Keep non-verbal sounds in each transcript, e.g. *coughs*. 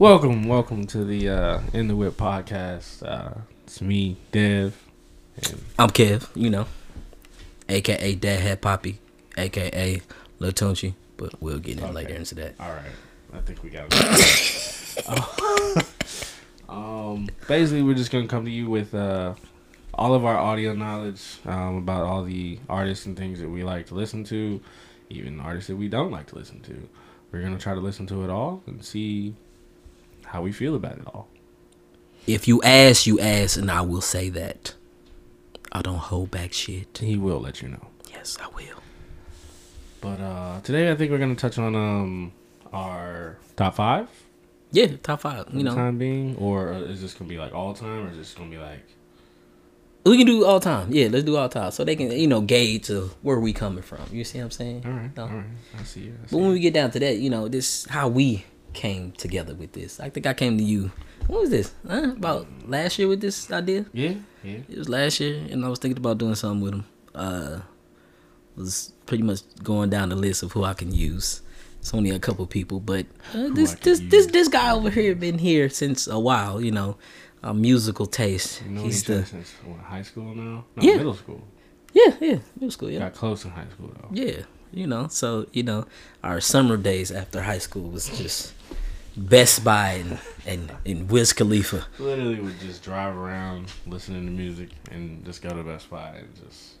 Welcome, welcome to the uh, In the Whip podcast. Uh, it's me, Dev. And I'm Kev, you know, aka Dad Head Poppy, aka Lil Tunchi, but we'll get in Okay. later into that. all right, I think we got it. *laughs* um, basically, we're just gonna come to you with uh, all of our audio knowledge um, about all the artists and things that we like to listen to, even artists that we don't like to listen to. We're gonna try to listen to it all and see how we feel about it all. If you ask, you ask, and I will say that. I don't hold back shit. He will let you know. Yes, I will. But uh, today, I think we're gonna touch on um, our top five. Yeah, top five. for You the know, time being, or uh, is this gonna be like all time, or is this gonna be like we can do all time. Yeah, let's do all time, so they can you know gauge to where we coming from. You see what I'm saying? all right, No. all right, I see you. I see But when you. we get down to that, you know, this how we came together with this. I think I came to you. What was this? Huh? About last year with this idea? yeah, yeah, It was last year, and I was thinking about doing something with him. Uh, was pretty much going down the list of who I can use. It's only a couple people, but uh, this this this this guy over here been here since a while. You know, a musical taste. you know He's the since what, high school now? No, Yeah. middle school. yeah yeah middle school yeah Got close in high school though. yeah you know so you know our summer days after high school was just Best Buy and and, and Wiz Khalifa. Literally would just drive around listening to music and just go to Best Buy and just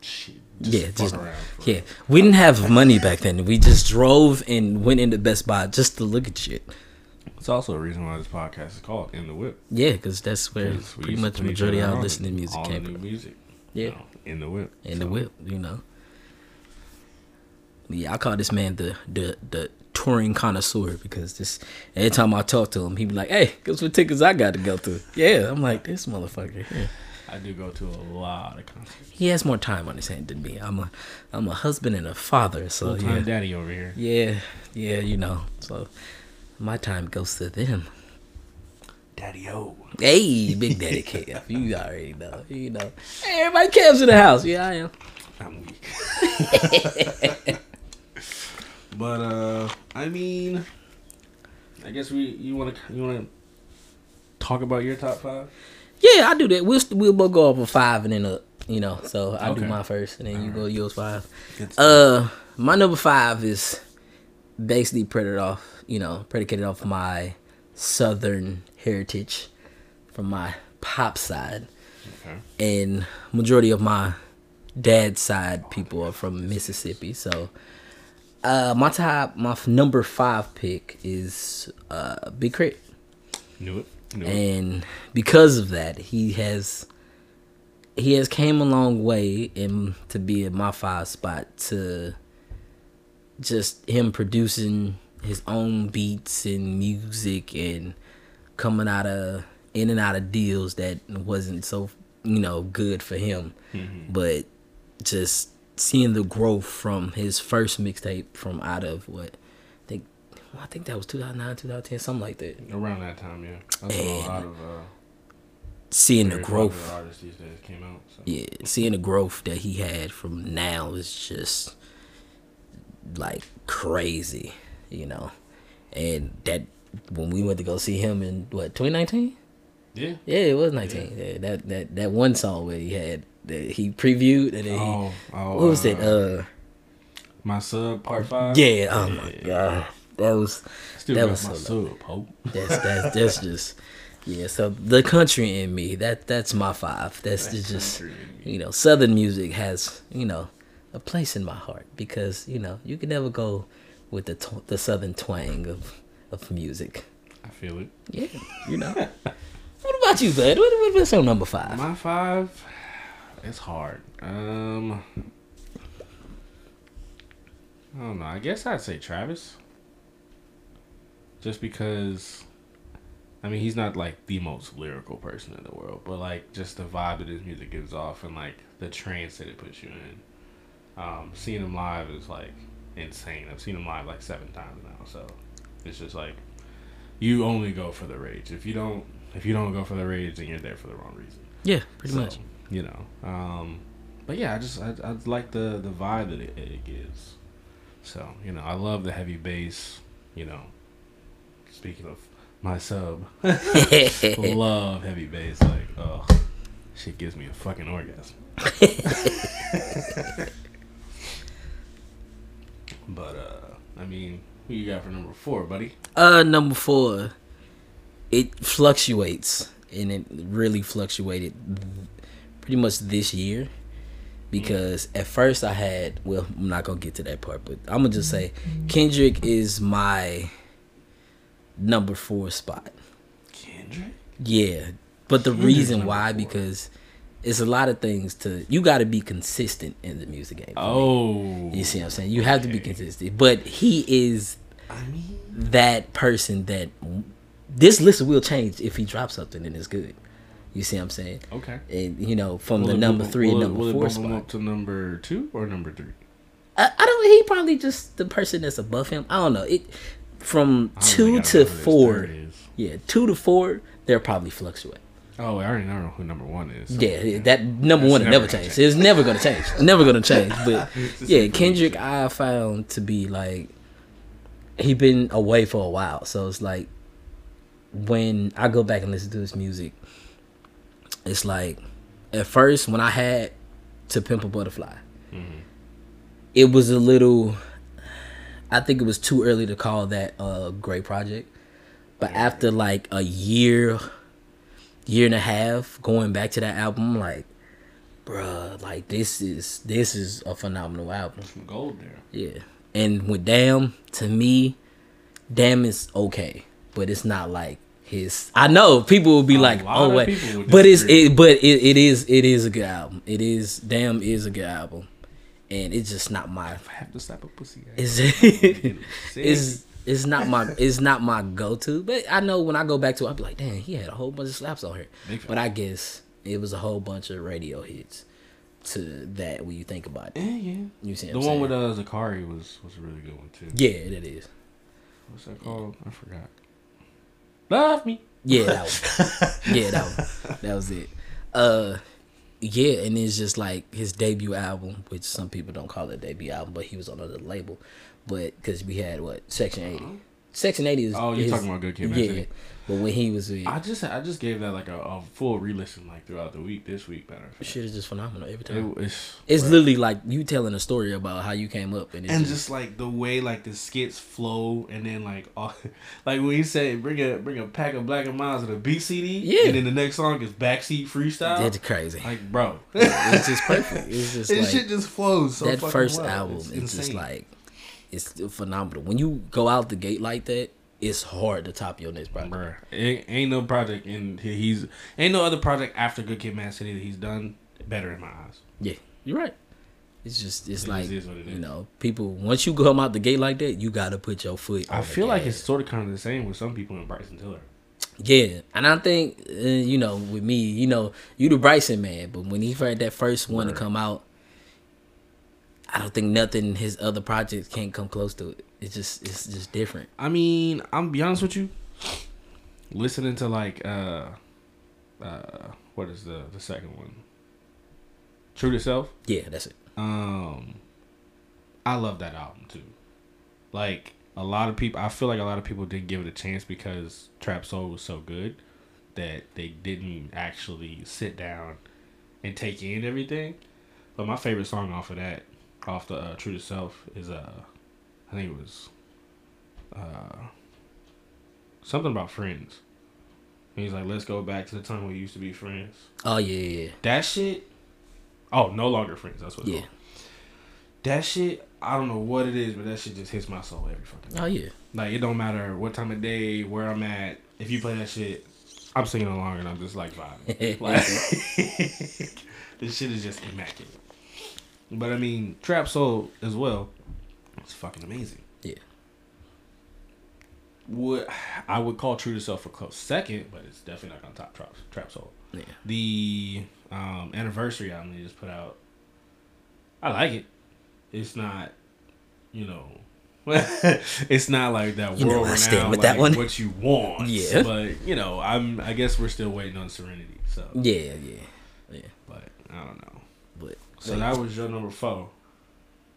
shit, just Yeah, just- Yeah, we didn't have money back then. We just drove and went into Best Buy just to look at shit. It's also a reason why this podcast is called In the Whip. Yeah, because that's where 'cause pretty much the majority of our listening music all came the from. music. Yeah. you know, in the whip. In the whip, you know. Yeah, I call this man the the the touring connoisseur because this every time I talk to him, he be like, "Hey, guess what tickets I got to go to?" Yeah, I'm like this motherfucker. Yeah. I do go to a lot of concerts. He has more time on his hand than me. I'm a I'm a husband and a father, so yeah, daddy over here. yeah, yeah, you know. So my time goes to them. Daddy O. Hey, Big Daddy Kev, you already know. You know, hey, everybody Kev's in the house. Yeah, I am. I'm weak. *laughs* but uh, I mean, I guess we you want to you want to talk about your top five. Yeah, I do that. We'll we'll both go over five and then up. You know, so I do my first, and then you go yours five. Uh, my number five is basically predicated off, you know, predicated off my southern heritage from my pop side, Okay. and majority of my dad's side people are from Mississippi. So, uh, my top, my f- number five pick is uh Big Crit. Knew it. Knew it. and because of that he has he has came a long way in to be in my five spot to just him producing his own beats and music and coming out of in and out of deals that wasn't so you know good for him but just seeing the growth from his first mixtape from out of what I think I think that was 2009 2010 something like that Around that time, yeah. That's when a lot of uh, seeing the growth artists these days came out. So. yeah, seeing the growth that he had from now is just like crazy, you know. And that when we went to go see him in what 2019? Yeah. Yeah, it was 19. Yeah, that that that one song where he had that he previewed and then he Oh, oh, what was it? uh, Uh, My sub part five. yeah. Oh my god, that was Still that was my so sub. Hope. *laughs* that's that's that's just yeah. So the country in me that that's my five. That's, That's just country in me. you know Southern music has you know a place in my heart because you know you can never go with the tw- the Southern twang of of music. I feel it. Yeah, you know. *laughs* what about you, bud? What, what, what's your number five? My five, it's hard. Um, I don't know. I guess I'd say Travis. Just because, I mean, he's not like the most lyrical person in the world, but like just the vibe that his music gives off and like the trance that it puts you in. Um, seeing him live is like insane. I've seen him live like seven times now, so it's just like you only go for the rage. If you don't, if you don't go for the rage, then you're there for the wrong reason. Yeah, pretty So, much. You know, um, but yeah, I just I, I like the the vibe that it, it gives. So you know, I love the heavy bass. You know, speaking of my sub, *laughs* love heavy bass. Like, oh, shit gives me a fucking orgasm. *laughs* but uh, I mean, who you got for number four, buddy? Uh, number four, it fluctuates, and it really fluctuated pretty much this year. Because at first I had, well, I'm not gonna get to that part, but I'm gonna just say mm-hmm. Kendrick is my number four spot. Kendrick. Yeah, but the Kendrick's reason why four. because it's a lot of things to you got to be consistent in the music game. for me. Oh, You see what I'm saying? You have to be consistent. But he is I mean, that person that this list will change if he drops something and it's good. You see what I'm saying? okay. And you know, from Will the it number move- three and will it- number will it four him spot. up to number two or number three? I, I don't. He probably just the person that's above him. I don't know. It from oh two to know who this four. Yeah, two to four. They'll probably fluctuate. Oh, I already know who number one is. so- Yeah, that number That's one never never change. It's never gonna change. *laughs* never gonna change. But yeah, Kendrick. I found to be like he been away for a while, so it's like when I go back and listen to his music, it's like at first when I had to Pimp a Butterfly, Mm-hmm. it was a little. I think it was too early to call that a great project, but after like a year, year and a half going back to that album, like, bruh, like this is this is a phenomenal album. Some gold there. Yeah. And with Damn, to me, Damn is okay, but it's not like his. I know people will be like, oh wait, but it's it, but it, it is it is a good album. It is Damn is a good album, and it's just not my. I have to slap a pussy. It's *laughs* Sick. it's it's not my it's not my go to. But I know when I go back to, it, I'll be like, damn, he had a whole bunch of slaps on here. But I guess it was a whole bunch of radio hits to that when you think about it. Yeah, yeah. You see The one I'm with saying? uh, Zacari was was a really good one too. yeah, it is. What's that called? I forgot. Love me. Yeah, that was. yeah, that was. That was it. Uh, yeah, and it's just like his debut album, which some people don't call it a debut album, but he was on another label. But because we had what Section Eighty. Section Eighty is. Oh, you're is- talking about Good Kid, Mad Yeah, City. But when he was, with, I just I just gave that like a, a full re-listen like throughout the week this week. Fact. shit is just phenomenal every time. It, it's it's bruh. literally like you telling a story about how you came up, and, and just, just like the way like the skits flow, and then like all, *laughs* like when you say bring a bring a pack of Black and Milds and a beat CD, Yeah. and then the next song is backseat freestyle. That's crazy. Like bro, it's just perfect. It's *laughs* just this like shit just flows. So that first well. album It's is just like it's phenomenal. When you go out the gate like that, it's hard to top your next project. Bruh, ain't, ain't no project in he- he's ain't no other project after Good Kid, Mad City that he's done better in my eyes. Yeah, you're right. It's just it's It like just is what it you know, people once you come out the gate like that, you gotta put your foot. I feel like it's sort of kind of the same with some people in Bryson Tiller. yeah, and I think uh, you know with me, you know, you the Bryson man, but when he had that first one to come out, I don't think nothing his other projects can't come close to it. It's just it's just different. I mean, I'm be honest with you. Listening to like uh uh what is the the second one? True to Self. Yeah, that's it. Um I love that album too. Like a lot of people I feel like a lot of people didn't give it a chance because Trap Soul was so good that they didn't actually sit down and take in everything. But my favorite song off of that, off the uh, True to Self, is uh I think it was uh something about friends. He's like, let's go back to the time we used to be friends. Oh yeah, yeah, yeah. That shit. Oh, no longer friends. That's what. Yeah. called. That shit. I don't know what it is, but that shit just hits my soul every fucking. Oh yeah. Like it don't matter what time of day, where I'm at. If you play that shit, I'm singing along and I'm just like vibing. *laughs* like *laughs* this shit is just immaculate. But I mean, trap soul as well. It's fucking amazing. Yeah. Would I would call True to Self a close second, but it's definitely not gonna top trap trap soul. Yeah. The um, anniversary album they just put out, I like it. It's not, you know, *laughs* it's not like that You world renowned with like that one. what you want. Yeah. but you know, I'm. I guess we're still waiting on Serenity. So, Yeah, yeah, yeah. but I don't know. But So that was your number four.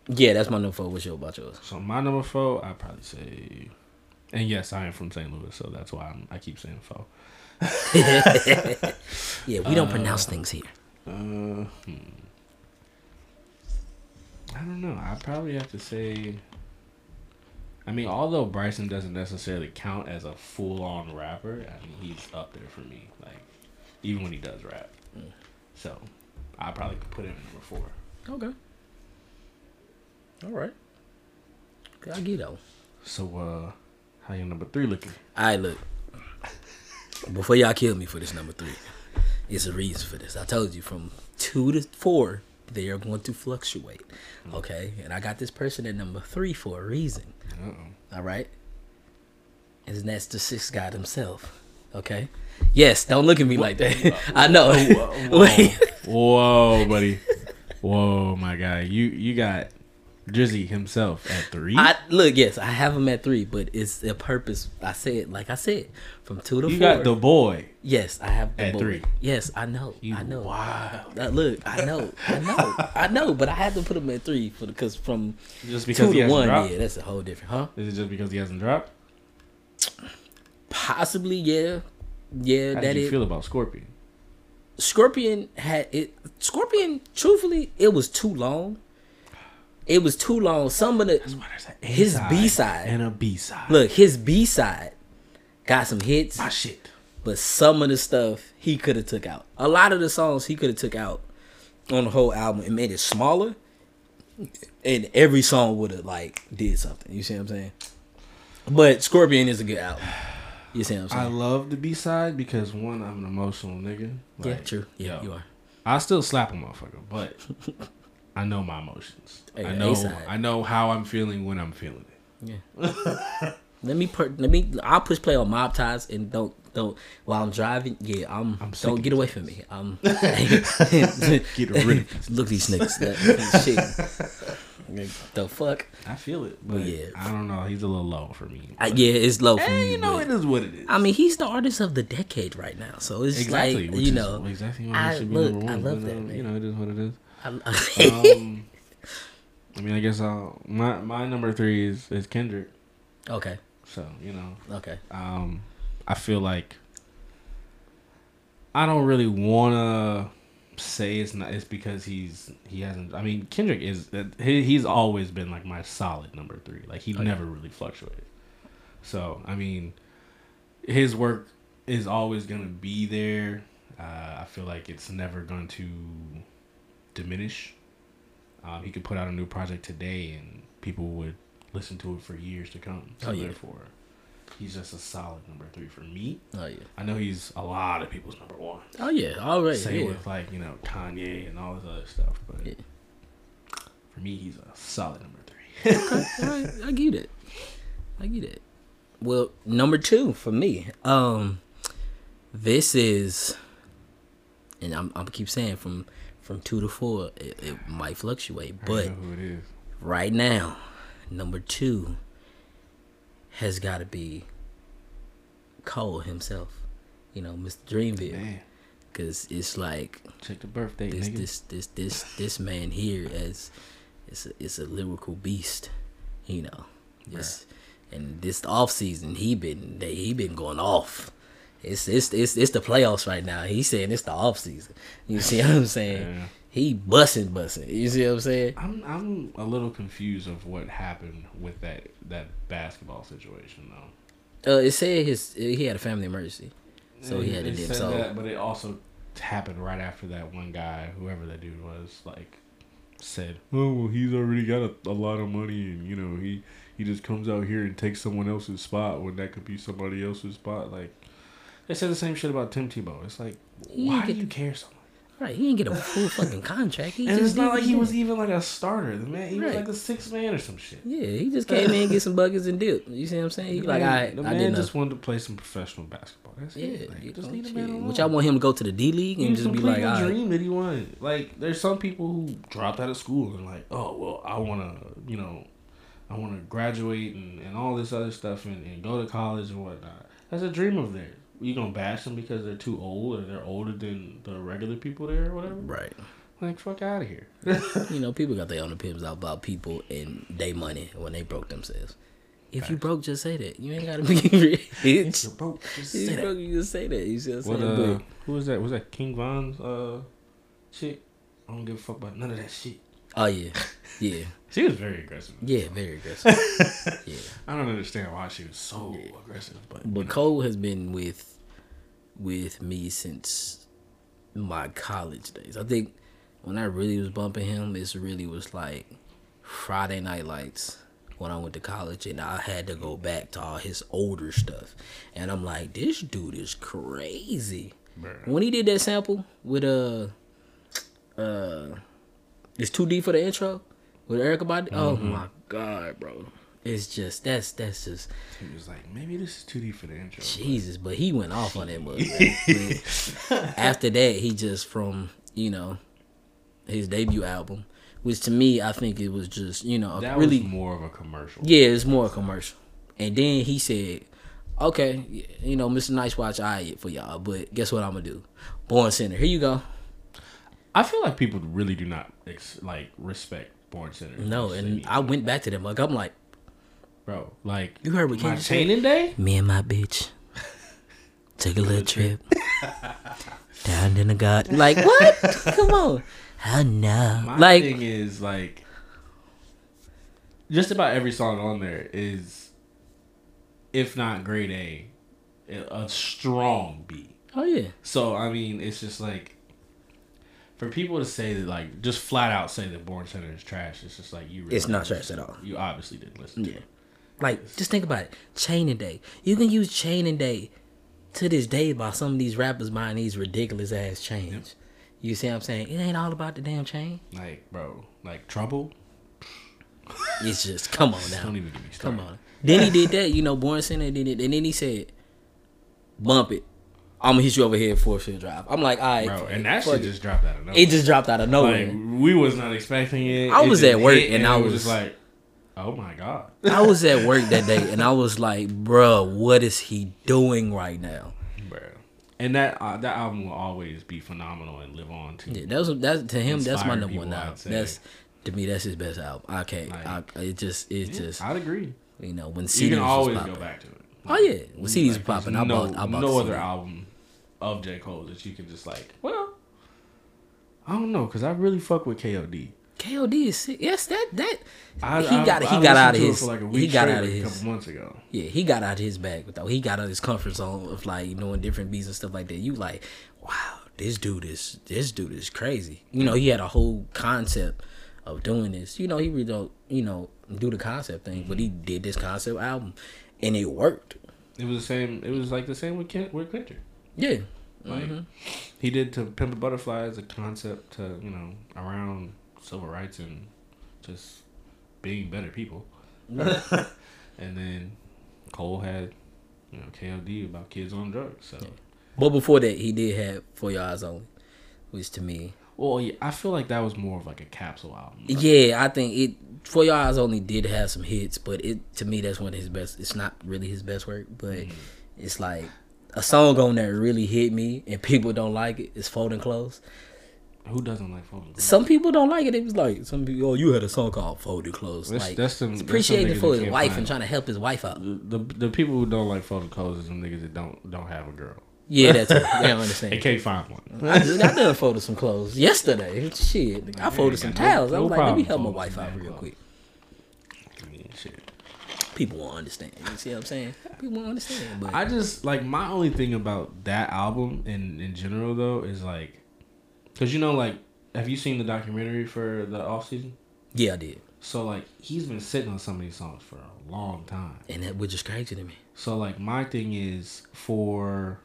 yeah, that's my number four. What's your about yours? So my number four, I'd probably say And yes, I am from St. Louis, so that's why I'm, I keep saying fo. *laughs* Yeah, we don't pronounce things here. Uh, hmm. I don't know. I probably have to say. I mean, although Bryson doesn't necessarily count as a full-on rapper, I mean he's up there for me. Like, even when he does rap, so I probably could put him in number four. Okay. All right. I get though. So, uh, how your number three looking? Right, look. Before y'all kill me for this number three, it's a reason for this. I told you from two to four, they are going to fluctuate. Okay, and I got this person at number three for a reason. Uh-oh. All right, and that's the sixth god himself. Okay. Yes, don't look at me like that. *laughs* I know. *laughs* Wait. Whoa, buddy. Whoa, my guy. You you got Drizzy himself at three. I look. Yes, I have him at three, but it's a purpose. I said, like I said, from two to you four. got the boy. Yes, I have the At boy. three. Yes, I know. You I know. Wow. Uh, look, I know, I know, I know, but I had to put him at three for because from Just because two he to hasn't one, dropped. yeah, that's a whole different, huh? Is it just because he hasn't dropped? Possibly, yeah, yeah. How that did you it. feel about Scorpion? Scorpion had it. Scorpion, truthfully, it was too long. It was too long. Some of the Why there's an His B-side. and a B side. look, his B side got some hits. my shit. but some of the stuff he could have took out. A lot of the songs he could have took out on the whole album and made it smaller, and every song would have like did something. You see what I'm saying? But Scorpion is a good album. You see what I'm I love the B side because one, I'm an emotional nigga. yeah, true. Yeah, yo, you are. I still slap a motherfucker, but *laughs* I know my emotions. Hey, I know A-side. I know how I'm feeling when I'm feeling it. Yeah. *laughs* let me per- let me. I'll push play on Mob Ties and don't don't while I'm driving. Yeah, I'm. I'm don't get away from me. I'm. *laughs* *laughs* Get rid of these Look these niggas. That, shit. *laughs* The fuck. I feel it, but yeah. I don't know. He's a little low for me. I, yeah, it's low for Hey, me. you know it is what it is. I mean, he's the artist of the decade right now, so it's exactly, like you know. exactly I- he should be look, I love but, that, um, man. You know, it is what it is. I- Um, I mean, I guess I'll, my my number three is is Kendrick. okay, So you know, okay, um, I feel like I don't really wanna say it's not. It's because he's he hasn't. I mean, Kendrick is he, he's always been like my solid number three. Like he Oh, yeah. never really fluctuated. So I mean, his work is always gonna be there. Uh, I feel like it's never going to diminish. Um, he could put out a new project today, and people would listen to it for years to come. So Oh, yeah. therefore, he's just a solid number three for me. oh yeah, I know he's a lot of people's number one. oh yeah, all right, Same yeah. with like you know Kanye and all this other stuff, but Yeah. for me, he's a solid number three. *laughs* all right, I get it, I get it. Well, number two for me, um, this is, and I'm I'm keep saying from from two to four, it, it might fluctuate, I but know who it is. right now, number two has got to be Cole himself. You know, Mr. Dreamville, Man, because it's like check the birthday, this nigga. this this this this man here as it's a, it's a lyrical beast. You know, it's, and this off season he been they, he been going off. It's it's it's it's the playoffs right now. He's saying it's the off season. You see what I'm saying? He bussing bussing. You see what I'm saying? I'm I'm a little confused of what happened with that that basketball situation though. Uh, it said his he had a family emergency, so he had to It dip. So that, but it also happened right after that one guy, whoever that dude was, like said, "Oh well, he's already got a, a lot of money, and you know he he just comes out here and takes someone else's spot when that could be somebody else's spot." Like they said the same shit about Tim Tebow. It's like, why do you care so much? Right, he didn't get a full *sighs* fucking contract. He And just it's not like he was even like a starter. The man, he was like a six man or some shit. Yeah, he just came in, get some buckets and dip. You see what I'm saying? He The like, man, I, the I man just wanted to play some professional basketball. That's Yeah, it. Like, you just the shit. man alone. Which I want him to go to the D League and just be like, right. dream that he wanted. Like, there's some people who dropped out of school and like, oh well, I want to, you know, I want to graduate and, and all this other stuff and, and go to college and whatnot. That's a dream of theirs. You gonna bash them because they're too old or they're older than the regular people there or whatever? Right. Like, fuck out of here. *laughs* You know, people got their own opinions about people and their money when they broke themselves. If you broke, just say that. You ain't gotta *laughs* be rich. If you're broke, just say you that. broke, you just say that. You what I'm What saying? uh, who was that? Was that King Von's uh chick? I don't give a fuck about none of that shit. Oh yeah, yeah, *laughs* She was very aggressive. yeah. Very aggressive. *laughs* yeah. I don't understand why she was so aggressive, but But Cole has been with with me since my college days. I think when I really was bumping him, it really was like Friday Night Lights when I went to college, and I had to go back to all his older stuff, and I'm like, this dude is crazy. When he did that sample with uh, it's too deep for the intro with Erykah Badu. Oh mm-hmm. my god, bro. It's just that's that's just he was like, maybe this is too deep for the intro. Jesus, but he went off on that mug. *laughs* After that, he just from you know his debut album, which to me I think it was just you know That really more of a commercial. yeah, it's more a commercial. And then he said, "Okay, you know, Mr. Nice Watch, I it for y'all, but guess what I'm gonna do? Born Sinner, here you go. I feel like people really do not ex- like respect Born Sinner. No, and I went back to them like I'm like, bro, like You heard what Kendrick said? day. me and my bitch *laughs* took a little trip down in the garden. Like what? *laughs* Come on. How no? My like thing is like, just about every song on there is, if not grade A, a strong B. oh yeah, So I mean, it's just like for people to say that, like, just flat out say that Born Sinner is trash. It's just like you. Really it's not trash at all. You obviously didn't listen to Yeah. it. like just think about it. Chaining Day. You can use Chaining Day to this day by some of these rappers buying these ridiculous ass chains. You see what I'm saying? It ain't all about the damn chain. Like, bro, like Trouble. It's just come on now. Don't even get me started. Come on. Then he did that, you know, Born Sinner did it, and then he said, "Bump it, I'm gonna hit you over here Forest Hills Drive." I'm like, "All right, bro. And that shit just dropped out of nowhere. it just dropped out of nowhere." like we was not expecting it. I It was at work hit, and I it was- just like, oh my god. I was at work that day, *laughs* and I was like, "Bruh, what is he doing right now?" bro. And that uh, that album will always be phenomenal and live on too. Yeah, that was that's to him. That's my number one album. That's to me, that's his best album. I can't. Like- I, it just, it's just I'd agree. you know when CDs You can always popping. go back to it. Oh yeah, when CDs Like, popping, I bought, I bought no the other album of J Cole that you can just like. Well, I don't know because I really fuck with KOD. KOD is sick. Yes, that that I, he I- got I he got out of listened to it his for like he got out of like, a his couple months ago. yeah he got out of his bag though he got out of his comfort zone of like knowing different beats and stuff like that. You like wow this dude is this dude is crazy. You know he had a whole concept of doing this. You know he really don't you know do the concept thing, but he did this concept album and it worked. It was the same. It was like the same with Ken, with Kendrick. Yeah. Like Mm-hmm. he did to Pimp a Butterfly as a concept to you know around civil rights and just being better people. *laughs* and then Cole had you know KOD about kids on drugs. So But before that, he did have For Your Eyes Only, which to me, well, yeah, I feel like that was more of like a capsule album. yeah, I think it For Your Eyes Only did have some hits, but it to me that's one of his best. It's not really his best work, but Mm-hmm. it's like a song on there really hit me, and people don't like it. It's Folding Clothes. Who doesn't like Folding Clothes? Some people don't like it. It was like some people. Oh, you had a song called Folding Clothes. That's- like that's some- appreciating for his wife and trying to help his wife out. The, the the people who don't like Folding Clothes is some niggas that don't don't have a girl. Yeah, that's it. They don't They can't find one. I just got done folded some clothes yesterday. Shit, I folded some got no- towels. I was like, let me help my wife out real quick. I mean, shit. People won't understand. You see what I'm saying? People won't understand. But I just like my only thing about that album in in general though is like, cause you know like, have you seen the documentary for the off season? yeah, I did, So like he's been sitting on some of these songs for a long time. and that was just crazy to me. So like my thing is for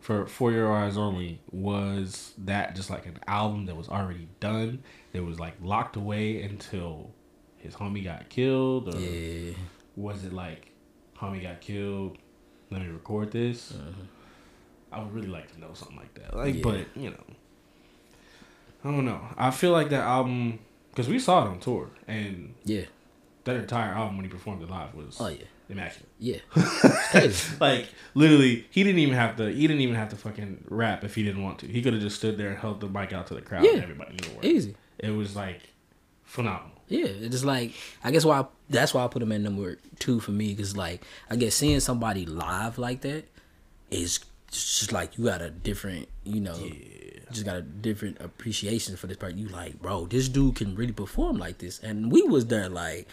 for For Your Eyes Only was that just like an album that was already done. It was like locked away until his homie got killed or Yeah, was it like homie got killed? Let me record this. Uh-huh. I would really like to know something like that. Like, Yeah. but you know, I don't know. I feel like that album because we saw it on tour, and yeah, that entire album when he performed it live was oh yeah, immaculate. yeah. *laughs* Like literally, he didn't even have to. He didn't even have to fucking rap if he didn't want to. He could have just stood there and held the mic out to the crowd. Yeah. and everybody knew the words. Easy. It was like phenomenal. Yeah, it's just like I guess why that's why I put him at number two for me because like I guess seeing somebody live like that is just like you got a different you know just got a different appreciation for this part. You like, bro, this dude can really perform like this, and we was there like.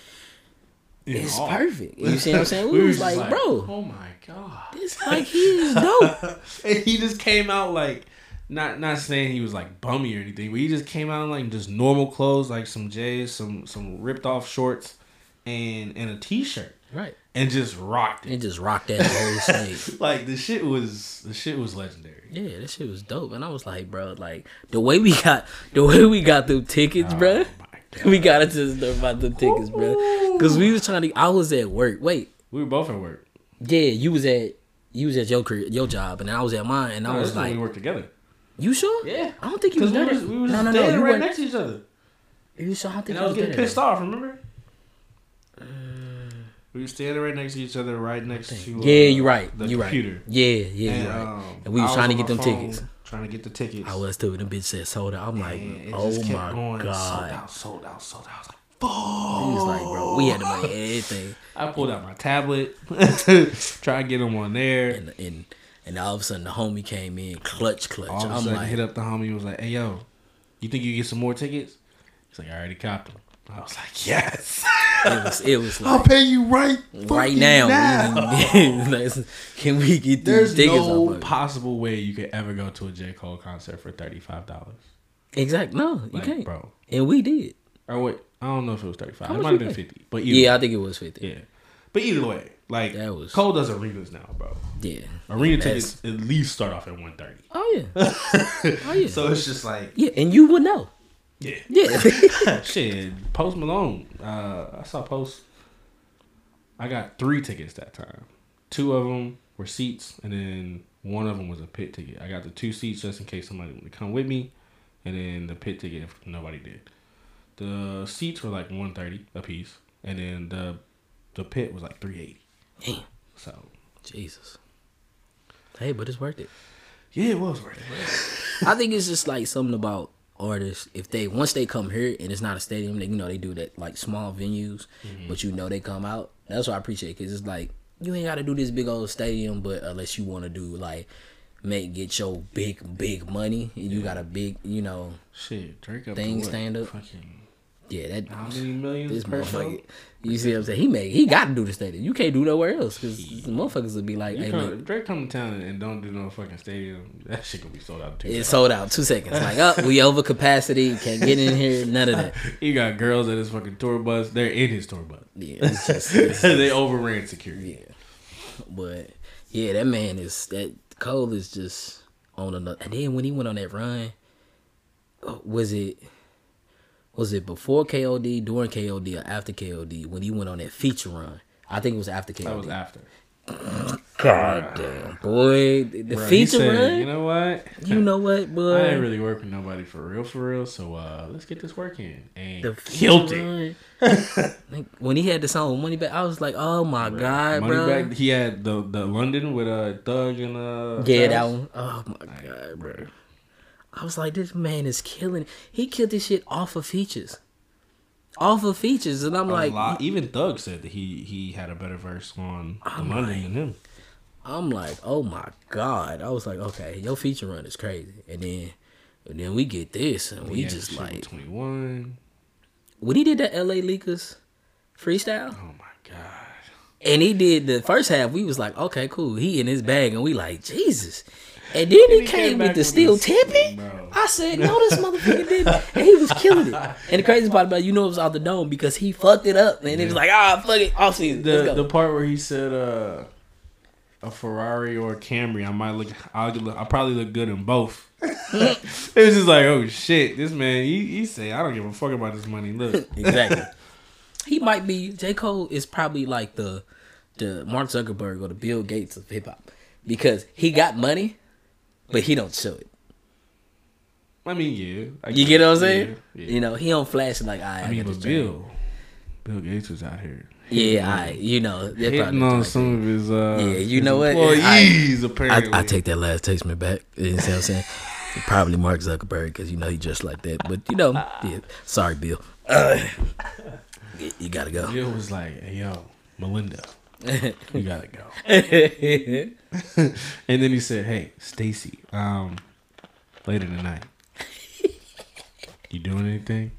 In It's perfect. You *laughs* see what I'm saying? We, was, just like, bro, oh my god. it's like he is dope. *laughs* and he just came out like not not saying he was like bummy or anything, but he just came out in like just normal clothes, like some J's, some some ripped off shorts, and and a t shirt, right. and just rocked And it. just rocked that whole *laughs* stage. Like the shit was the shit was legendary. Yeah, that shit was dope. And I was like, bro, like the way we got the way we got them tickets, oh bro. Oh *laughs* God. We got into the stuff about them tickets, bro. Cause we was trying to I was at work. Wait, We were both at work. yeah, you was at you was at your career, your job, and I was at mine, and I No, was this is when like, we worked together. You sure? Yeah. I don't think you was Because we there. was, we was no, no, standing no. You right weren't. next to each other. You sure? I don't think And you I was was getting pissed off, remember? we were standing right next to each other, right next to uh, Yeah, you're right. the You're computer. right. Yeah, yeah, And, you're right. um, and we was trying to get them phone tickets. Trying to get the tickets. I was too. Them bitch said sold out. I'm like, And it oh just kept my going, Sold out, sold out, sold out. I was like, fuck. He was like, bro, we had to buy everything, I pulled out my tablet, *laughs* try to get them on there. and and and all of a sudden the homie came in, clutch, clutch. All of a I'm sudden, like, hit up the homie and was like, "Hey, yo, you think you get some more tickets?" He's like, "I already copped them." I was like, "Yes, it was it was *laughs* I'll pay you right right now. now." *laughs* Can we get these There's tickets? no possible way you could ever go to a J Cole concert for thirty five dollars, Exactly. No, you like, can't. bro. And we did. Or wait, I don't know if it was thirty five. It might have been fifty, but Yeah, I think it was fifty. yeah. But either way, like That was- Cole does arenas now, bro. Yeah. Arena That's- tickets at least start off at one thirty. Oh yeah. *laughs* oh yeah. So it's just like yeah, and you would know. yeah. Yeah. *laughs* *laughs* Shit, Post Malone. Uh, I saw Post. I got three tickets that time. Two of them were seats, and then one of them was a pit ticket. I got the two seats just in case somebody wanted to come with me, and then the pit ticket if nobody did. The seats were like one thirty a piece, and then the the pit was like three eighty. Damn. So Jesus. Hey, but it's worth it. yeah, it was worth it. I think it's just like something about artists if they once they come here and it's not a stadium, they you know they do that like small venues, mm-hmm. but you know they come out. That's what I appreciate because it's like you ain't got to do this big old stadium, but unless you want to do like make get your big big money and you got a big you know Shit, Drake up Thing stand up. Fucking yeah that how many millions this per show? You see what I'm saying? He make he got to do the stadium. You can't do nowhere else because the motherfuckers would be like, You hey, come, look, Drake come to town and don't do no fucking stadium. That shit gonna be sold out too. it's sold out two seconds. Like, oh, we over capacity. Can't get in here. None of that. *laughs* He got girls at his fucking tour bus. They're in his tour bus. Yeah, it's just it's- *laughs* they overran security. yeah. But yeah, that man is that Cole is just on another. And then when he went on that run, uh, was it was it before KOD, during KOD, or after KOD? When he went on that feature run, I think it was after KOD. That was after. God damn, boy, the, the Bruh, he feature said, run. You know what? You know what, boy? I ain't really working with nobody for real, for real. So uh, let's get this work in. And the killed feature it. run. *laughs* Like, when he had the song Money Back, I was like, oh my god, Money bro. back. He had the the London with uh Thug and uh. Yeah, Travis. that one. Oh my god, bro. I was like, this man is killing. He killed this shit off of features, off of features, and I'm A like, lot. Even Thug said that he he had a better verse on the London than him. I'm like, oh my god. I was like, okay, your feature run is crazy, and then, and then we get this, and we had just like, twenty one. when he did that L.A. Leakers freestyle, Oh my god. and he did the first half, we was like, okay, cool. He in his bag, and we like, Jesus. And then he, he came, came with the with steel. Bro. I said, no, this motherfucker didn't. And he was killing it. *laughs* And the crazy part about it, you know it was out the dome because he fucked it up. And it was like, ah, fuck it, off season. The the part where he said uh a Ferrari or a Camry, I might look. I'll look. I'll probably look good in both. *laughs* it was just like, oh shit, this man. He he say, I don't give a fuck about this money. Look, *laughs* exactly. he might be J. Cole is probably like the the Mark Zuckerberg or the Bill Gates of hip hop. Because he got money, but he don't show it. I mean, yeah. I You get what I'm saying? Yeah, yeah. You know, he don't flash like I, I mean, but. Bill, Bill Gates was out here. Yeah, I you know, they're Hitting on some of his uh, Yeah, you know what? employees I, apparently. I take that last statement back. You know what I'm saying? Probably Mark Zuckerberg because you know he just like that. But you know, yeah. Sorry, Bill. You- You gotta go. Bill was like, "Hey yo, Melinda, you gotta go." *laughs* and then he said, "Hey, Stacy, um, later tonight, you doing anything?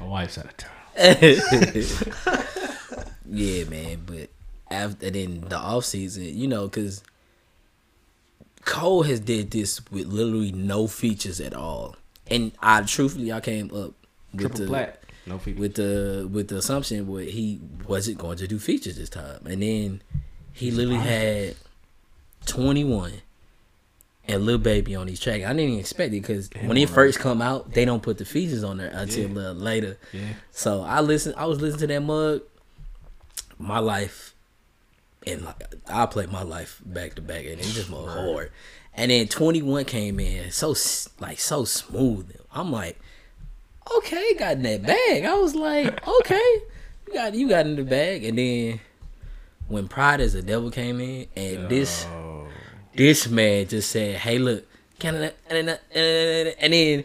My wife's out of town." *laughs* Yeah, man. But after then the off season, you know, because Cole has did this with literally no features at all, and I truthfully I came up with Triple the plat, no feet. with the with the assumption where he wasn't going to do features this time, and then he literally had twenty one. And Lil Baby on these tracks, I didn't even expect it because when it first come out, they don't put the features on there until Yeah. uh, later. yeah, So I listened. I was listening to that mug. My life, and like, I played my life back to back, and it just *sighs* more hard. And then Twenty One came in so like so smooth. I'm like, okay, got in that bag. I was like, okay, you got you got in the bag. And then when Pride as a Devil came in, and this oh, this man just said, hey, look. Can I, and then and then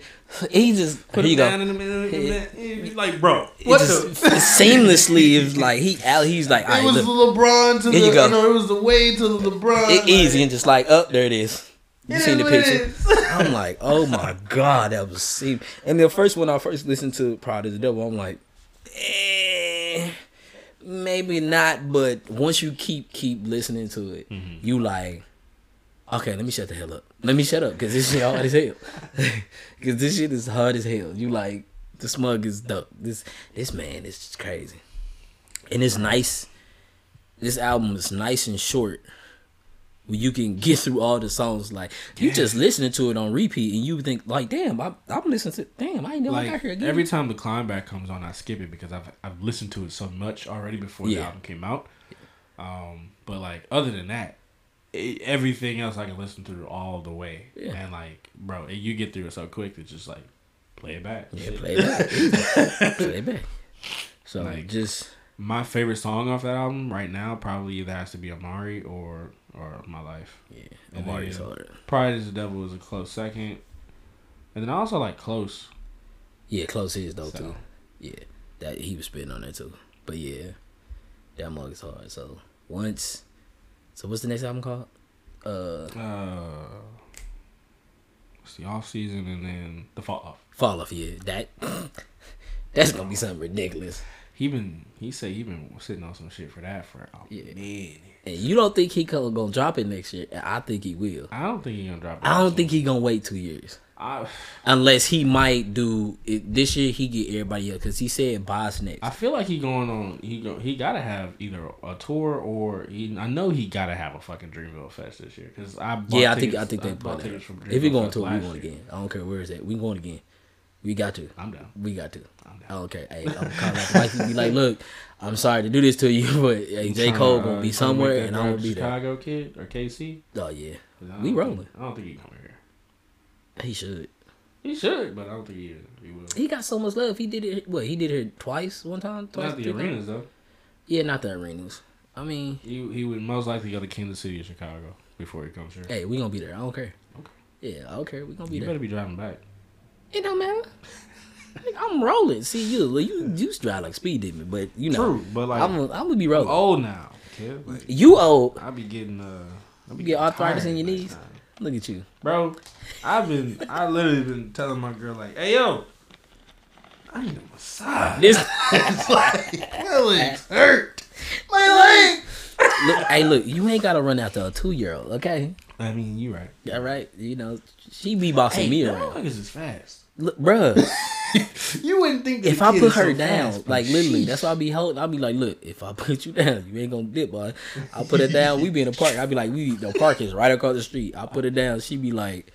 he just put here him you go. down in the middle. in the middle. He's like, bro, It what just the? *laughs* seamlessly it was *laughs* like he he's like It right, was look, the LeBron to the. you go. You know, it was the way to the LeBron. it like, easy and just like up there it is you It seen the is what it picture i'm like oh my god that was seam and the first when i first listened to Pride of the Devil i'm like eh, maybe not but once you keep keep listening to it Mm-hmm. you like okay let me shut the hell up. Let me shut up because this shit hard as hell. *laughs* Because this shit is hard as hell. You like the smug is dope. This this man is just crazy. And it's nice. This album is nice and short where you can get through all the songs like you just listening to it on repeat and you think like damn I, i'm listening to damn i ain't never got here again every time the climb back comes on, I skip it because I've I've listened to it so much already before the album came out. Um, but like other than that, it, everything else I can listen through all the way. Yeah. And like, bro, it- you get through it so quick. It's just like play it back. yeah play it back *laughs* play it back so Like- just My favorite song off that album right now probably either has to be Amari or or My Life. yeah And Amari's then- hard Pride is the Devil is a close second. And then I also like Close. yeah close is though So- too. Yeah that he was spitting on that too. But yeah that mug is hard. So once so what's the next album called? Uh Uh, it's the off season and then the fall off. fall off yeah. That *laughs* that's gonna be something ridiculous He been he said he been sitting on some shit for that for a Yeah. minute. and you don't think he gonna gonna drop it next year i think he will I don't think he gonna drop. it I don't think he gonna wait two years. I Unless he might do it this year, he get everybody up because he said Boss next. I feel like he going on. He go. He gotta have either a tour or he. I know he gotta have a fucking Dreamville Fest this year because I. Bought yeah, I think I think they bought put that. tickets from If we Dreamville going Fest to we going again. I don't care where is that. We going again. We got to. I'm down. We got to. I'm I down. Oh, don't care. Hey, I'm calling up Mike and be like, look, I'm sorry to do this to you, *laughs* but hey, J Cole gonna be somewhere and I'm gonna be there. Chicago kid or KC. Oh yeah, We rolling. think- I don't think he coming here. he should. He should, but I don't think he he will. He got so much love. He did it. What he did it twice, one time, twice. Not the times? arenas though. Yeah, not the arenas. I mean, He he would most likely go to Kansas City or Chicago before he comes here. hey, we gonna be there. I don't care. Okay. Yeah, I don't care. We gonna be You there. better be driving back. It don't matter. Nigga, I'm rolling. See you, you you used to drive like speed demon, but you know, True, but like I'm I'm, I'm gonna be rolling. old now, kid. Like You old. I be getting uh, I be You get arthritis in your knees? time. Look at you. bro. I've been I literally been telling my girl like, hey yo, I need a massage. This it's *laughs* like my legs hurt. My legs. look, hey, look, you ain't gotta run after a two year old, okay? I mean, you right. All right, you know she be bossing Hey, me around. niggas is fast. Look, bruh, *laughs* You wouldn't think that if I put is so her down, fast, like literally, sheesh. that's why I be holding. I'll be like, look, if I *laughs* put you down, you ain't gonna dip, boy. I'll put her down. We be in the park. I'll be like, we the park is right across the street. I put her down. She be like,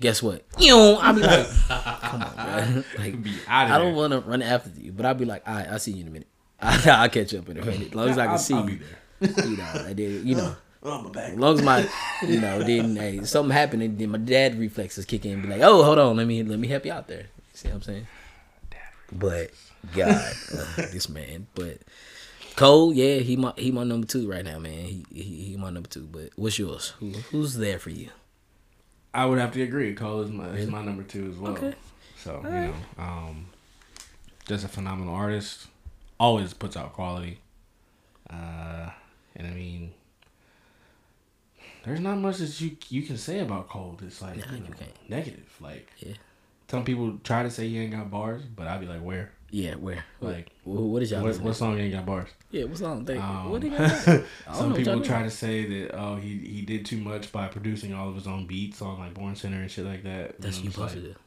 guess what? You know, I'll be like, come on, *laughs* bro. Like, be out of I don't want to run after you, but I'll be like, all right, I'll see you in a minute. I'll catch up in a minute. As long as I can I'll- see I'll you, be there. you know, and then, you know. Oh, my back. As long as my, you know, then hey, something happened, and then my dad reflexes kick in and be like, "Oh, hold on, let me let me help you out there." See what I'm saying? But God, uh, *laughs* this man. But Cole, yeah, he my he my number two right now, man. He he, he my number two. But what's yours? Who, who's there for you? I would have to agree. Cole is my is my number two as well. Okay. So you Alright. know, um, just a phenomenal artist. Always puts out quality. Uh, and I mean, there's not much that you you can say about cold. It's like Nah, you know, negative. Like Yeah. some people try to say he ain't got bars, but I'd be like, where? Yeah, where? Like, Wh- what is y'all? What, what song ain't got bars? Yeah, what song? They, Um, *laughs* what they got? I Some people try to say that oh he he did too much by producing all of his own beats on like Born Sinner and shit like that. That's you it's supposed to like- do.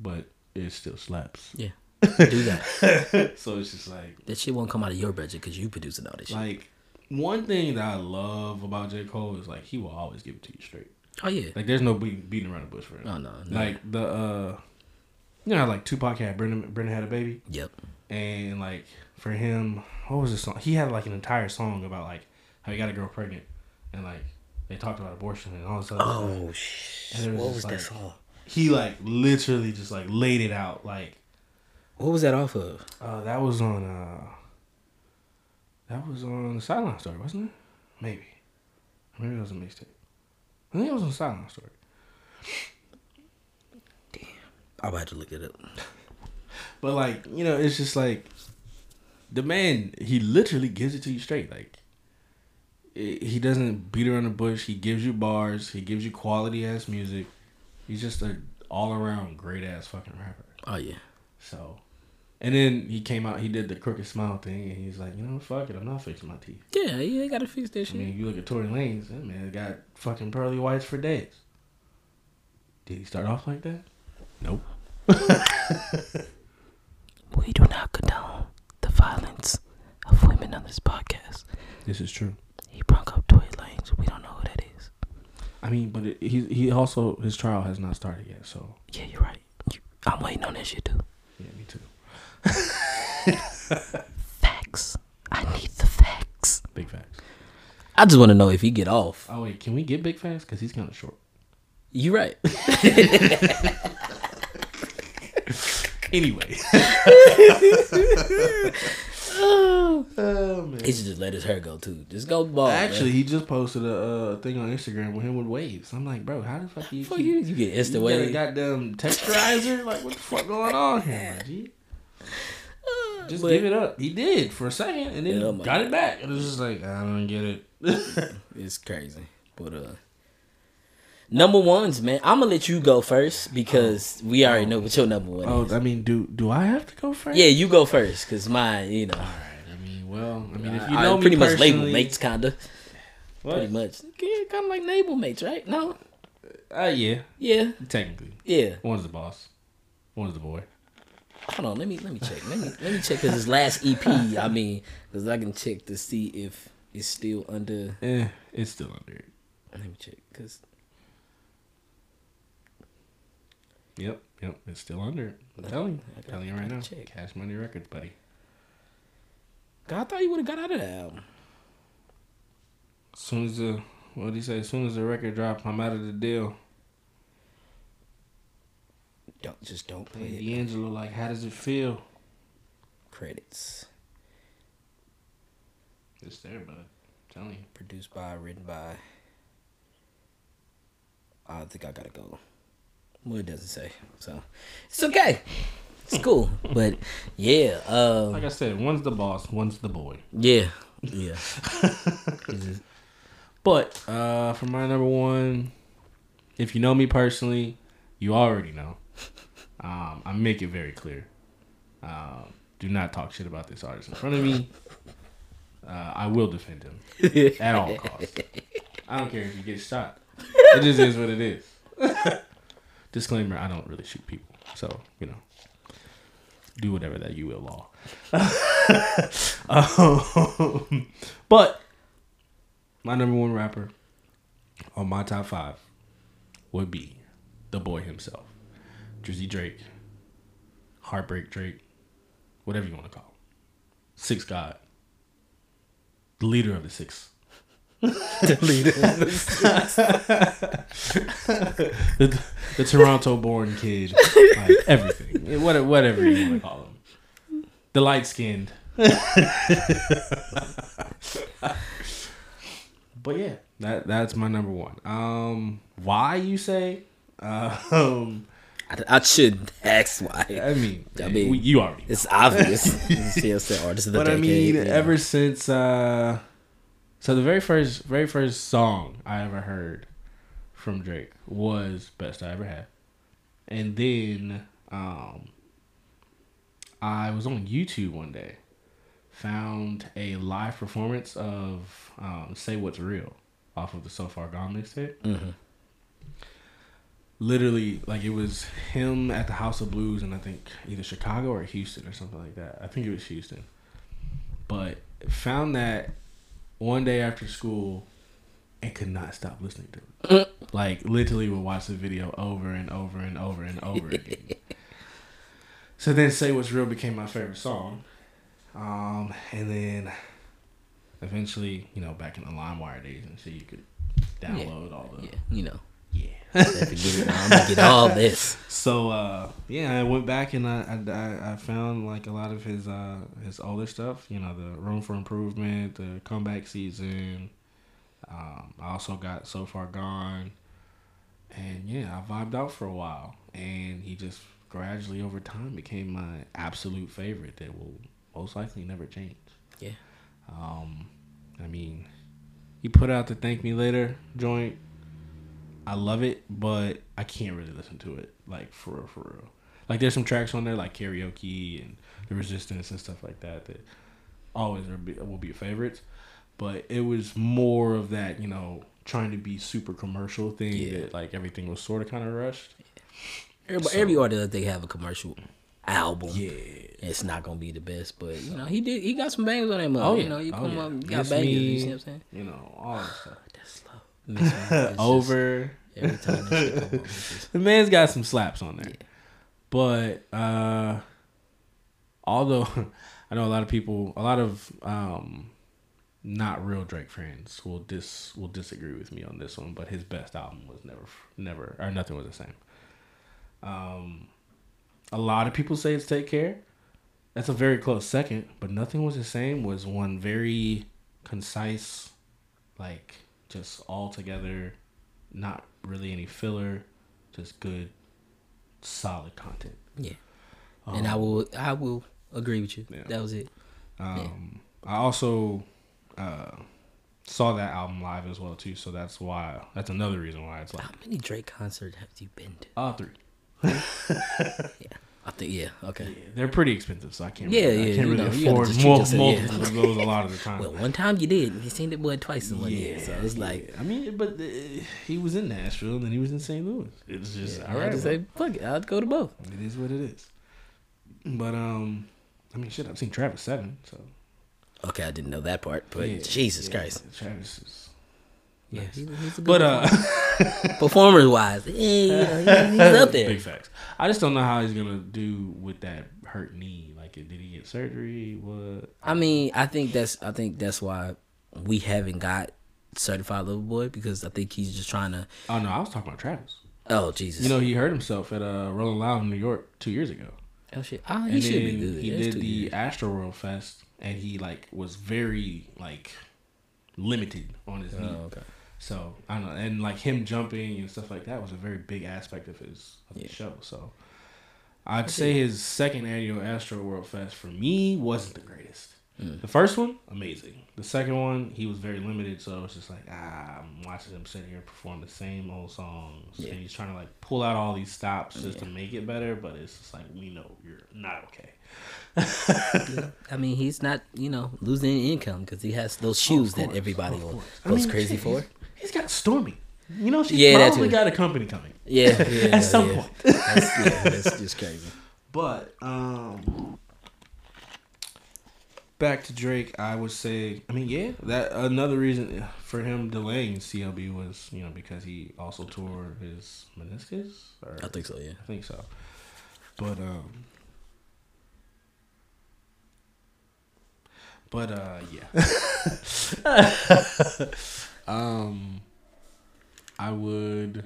But it still slaps. Yeah, *laughs* do that. so it's just like That shit won't come out of your budget because you producing all this shit. like one thing that I love about J Cole is like he will always give it to you straight. oh yeah. Like there's no beat, beating around the bush for him. No, no, no. Like the uh, you know like Tupac had Brendan Brendan had a baby. Yep. and like for him, what was the song? He had like an entire song about like how he got a girl pregnant, and like they talked about abortion and all this other. stuff. Oh And was What just was that like- song? He like literally just like laid it out. Like What was that off of? uh, that was on uh, that was on the Sideline Story, wasn't it? Maybe, maybe it was a mixtape. I think it was on the Sideline Story. Damn. I'm about to look it up. *laughs* But like you know, it's just like the man. He literally gives it to you straight. Like he doesn't beat around the bush. He gives you bars. He gives you quality ass music. He's just a all around great ass fucking rapper. Oh yeah. So, and then he came out. He did the crooked smile thing, and he's like, you know, fuck it. I'm not fixing my teeth. Yeah, yeah, they gotta fix that I shit. mean, you look at Tory Lanez. That man got fucking pearly whites for days. Did he start off like that? Nope. *laughs* we do not condone the violence of women on this podcast. This is true. He brought up Tory Lanez. We don't know who that is. I mean, but it, he he also his trial has not started yet. So Yeah, you're right. You, I'm waiting on that shit too. yeah, me too. Facts. I need the facts. Big facts. I just want to know if he get off. Oh wait, can we get big facts? Cause he's kind of short. You right. *laughs* Anyway. oh man. He should just let his hair go too. Just go bald. Actually, man. he just posted a uh, thing on Instagram with him with waves. I'm like, bro, how the fuck you? fuck keep- you, you get You instant got a wave. goddamn texturizer? like, what the fuck going on here, my G? Just But- give it up. He did for a second, and then Yeah, my got it back. And it was just like, I don't get it. *laughs* It's crazy. But uh Number ones, man. I'm gonna let you go first because we already know what your number one oh, is. Oh I mean, do do I have to go first? Yeah, you go first, cause mine, you know, All right. I mean, well, I mean, if I- you I know me pretty much label mates, kinda, What? pretty much, yeah, kind of like label mates, right? No, Uh, yeah, yeah, technically, yeah. one's the boss, one's the boy. Hold on, let me let me check. Let me let me check cause his last EP. I *laughs* mean, cause I can check to see if it's still under. Eh, it's still under. Let me check, cause Yep, yep, it's still under. I'm telling you, I got- telling you right now. check. Cash Money Records, buddy. God, I thought you would have got out of that album. As soon as the what did he say? As soon as the record drop, I'm out of the deal. Don't just don't play Hey, it. D'Angelo, like, how does it feel? Credits It's there, bud. I'm telling you. produced by, written by. I think I gotta go. Well, it doesn't say, so it's okay. It's cool, *laughs* but yeah, um, Like I said, one's the boss, one's the boy. yeah, yeah. *laughs* Just- But uh, for my number one, if you know me personally, you already know. Um, I make it very clear. Uh, do not talk shit about this artist in front of me. Uh, I will defend him *laughs* at all costs. I don't care if he gets shot. It just is what it is. *laughs* Disclaimer: I don't really shoot people, so you know, do whatever that you will, law. *laughs* um, but my number one rapper on my top five would be the boy himself, Drizzy Drake, Heartbreak Drake, whatever you want to call him, Six God, the leader of the Six. *laughs* the, leader. of the six *laughs* the Toronto-born kid, like everything, whatever, whatever you want to call him, the light-skinned. *laughs* but yeah, that that's my number one. Um, why you say? Um, I, I shouldn't ask why. I mean, I mean, we- you already. It's obvious. CSL artist of the But I mean, you know. ever since uh so the very first very first song I ever heard from Drake was Best I Ever Had. And then um I was on YouTube one day, found a live performance of um, Say What's Real off of the So Far Gone mixtape. Mhm. Literally, like it was him at the House of Blues and I think either Chicago or Houston or something like that. I think it was Houston but found that one day after school and could not stop listening to it. *laughs* like literally would watch the video over and over and over and over again. *laughs* so then "Say What's Real" became my favorite song, um, and then eventually, you know, back in the LimeWire days and so you could download all the yeah, you know, yeah. It. I'm gonna get all this. *laughs* So uh, yeah, I went back and I, I I found like a lot of his uh his older stuff. You know, the Room for Improvement, the Comeback Season. Um, I also got So Far Gone, and yeah, I vibed out for a while, and he just gradually over time became my absolute favorite. That will most likely never change. Yeah. Um, I mean, he put out the Thank Me Later joint. I love it, but I can't really listen to it like for real, for real. Like there's some tracks on there like karaoke and the Resistance and stuff like that that always are be, will be favorites. But it was more of that, you know, trying to be super commercial thing Yeah. that like everything was sort of kind of rushed. Everybody, So- every artist they have a commercial album. Yeah. It's not gonna be the best, but you know he did. He got some bangers on mother. Oh, You know you Oh, come yeah. up, you got Miss bangers. You Me. see what I'm saying? You know, all that stuff. That's. Miss Me. Just- *laughs* Over. every time that shit come on, just- *laughs* the man's got some slaps on there. But uh although *laughs* I know a lot of people a lot of um not real Drake fans will dis will disagree with me on this one, but his best album was never never or nothing was the same. Um a lot of people say it's Take Care. That's a very close second, but Nothing Was the Same was one very concise, like just all together, not really any filler, just good, solid content. yeah. and I will I will agree with you. Yeah. That was it. Um, I also uh, saw that album live as well too, so that's why that's another reason why it's like How many Drake concerts have you been to? all three. *laughs* Yeah, I think yeah. Okay. Yeah, they're pretty expensive, so I can't. Yeah, really, I yeah, can't you really know, afford just treat mul- yourself, yeah. multiple of those a lot of the time. Well, one time you did. You seen the boy twice in one year, so it's like I mean, but uh, he was in Nashville and then he was in St. Louis. It's just yeah, all I right. to say fuck it. I'd go to both. It is what it is. But um, I mean, shit, I've seen Travis seven, so Okay, I didn't know that part, but yeah, Jesus yeah, Christ. Travis is. Nice. he's, a good But uh, *laughs* performers wise, yeah, you know, he- he's *laughs* up there. big facts. I just don't know how he's gonna do with that hurt knee. Like, did he get surgery? What? I mean, I think that's I think that's why we haven't got Certified Lover Boy because I think he's just trying to. Oh no, I was talking about Travis. Oh Jesus! You know, he hurt himself at uh, Rolling Loud in New York two years ago. oh shit! Oh, he and should be good. He That's did the. Astro World Fest, and he like was very like limited on his knee. Oh, okay. So I don't know, and like him jumping and stuff like that was a very big aspect of his of Yeah. the show. So I'd say his second annual Astro World Fest for me wasn't the greatest. Mm. The first one, amazing. The second one, he was very limited, so it's just like ah, I'm watching him sit here perform the same old songs, Yeah. and he's trying to like pull out all these stops just to make it better. But it's just like we know you're not okay. *laughs* I mean, he's not you know losing any income because he has those shoes that course, everybody will. I goes mean, crazy for. He's- got Stormy. You know, she's Yeah, probably got a company coming. Yeah, yeah. *laughs* At some point. That's, yeah, that's *laughs* just crazy. But um back to Drake, I would say I mean, yeah, that another reason for him delaying CLB was, you know, because he also tore his meniscus or I think so. Yeah. I think so. But um But uh yeah. *laughs* um I would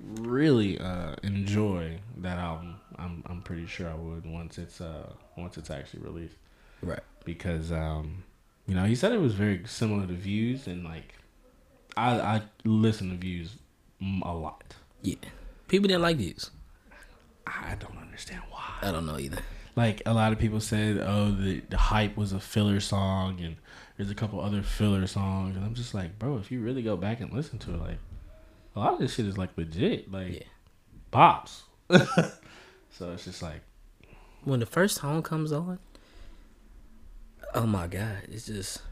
really uh enjoy that album. I'm I'm pretty sure I would once it's uh once it's actually released Right. because um you know he said it was very similar to Views and like I I listen to Views a lot Yeah. People didn't like views. I don't understand why. I don't know either. Like a lot of people said, oh, the, the hype was a filler song, and there's a couple other filler songs, and I'm just like, bro, if you really go back and listen to it, like a lot of this shit is like legit, like Yeah. pops. *laughs* so it's just like, When the first song comes on, oh my god, it's just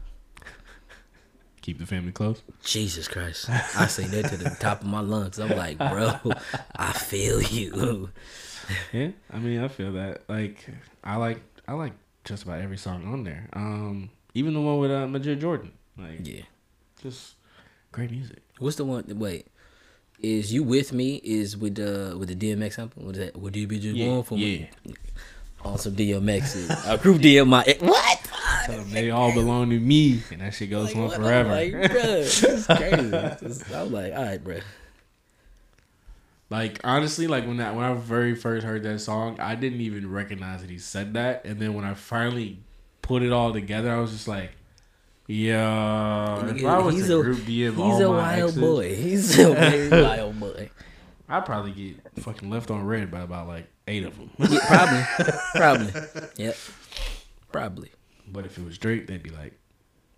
keep the family close. Jesus Christ. I *laughs* say that to the top of my lungs. I'm like, bro, *laughs* I feel you. Yeah, I mean, I feel that. Like, I like, I like just about every song on there. Um, even the one with uh, Majid Jordan. Like, Yeah. just great music. What's the one? Wait, is you with me? Is with the with the DMX sample? What is that? Would you be just Yeah, going for yeah. Awesome DMX. Is, *laughs* I grew DMX. What? 'em *laughs* they all belong to me, and that shit goes Like, on what? I'm forever. Like, *laughs* this is crazy. I'm like, all right, bro. Like honestly, like when that when I very first heard that song, I didn't even recognize that he said that, and then when I finally put it all together, I was just like, "Yeah." If I was He's a- group DM He's all a my wild exes, boy. He's a *laughs* very wild boy. I'd probably get fucking left on red by about like eight of them. Yeah, probably, *laughs* probably. Yep, probably. but if it was Drake, they'd be like,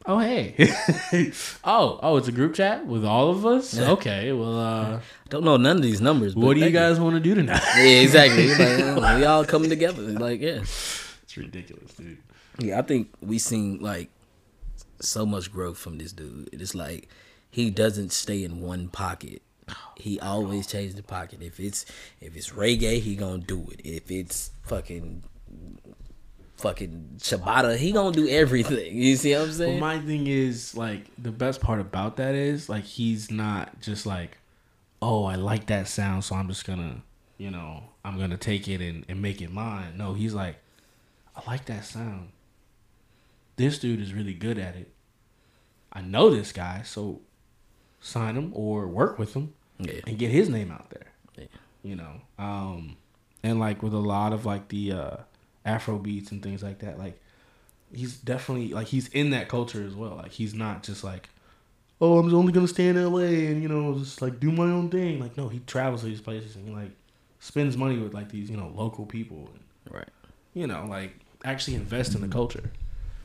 "Oh hey, *laughs* oh oh, it's a group chat with all of us. Yeah. Okay, well, uh, Don't know none of these numbers. But what do you guys want to do tonight?" Yeah, exactly. Like, uh, we all coming together. Like, yeah. It's ridiculous, dude. Yeah, I think we seen like so much growth from this dude. It's like he doesn't stay in one pocket. He always changes the pocket. If it's if it's reggae, he gonna do it. If it's fucking fucking Shabata, he gonna do everything. You see what I'm Well, saying? my thing is like the best part about that is like he's not just like, oh, I like that sound, so I'm just gonna, you know, I'm gonna take it and, and make it mine. No, he's like, I like that sound. This dude is really good at it. I know this guy, so sign him or work with him yeah. and get his name out there. Yeah. You know, um, and like with a lot of like the uh, Afro beats and things like that, like he's definitely like he's in that culture as well. Like he's not just like, oh, I'm only gonna stay in L.A. and you know just like do my own thing. Like no, he travels to these places and like spends money with like these you know local people and Right. you know like actually invest in the culture.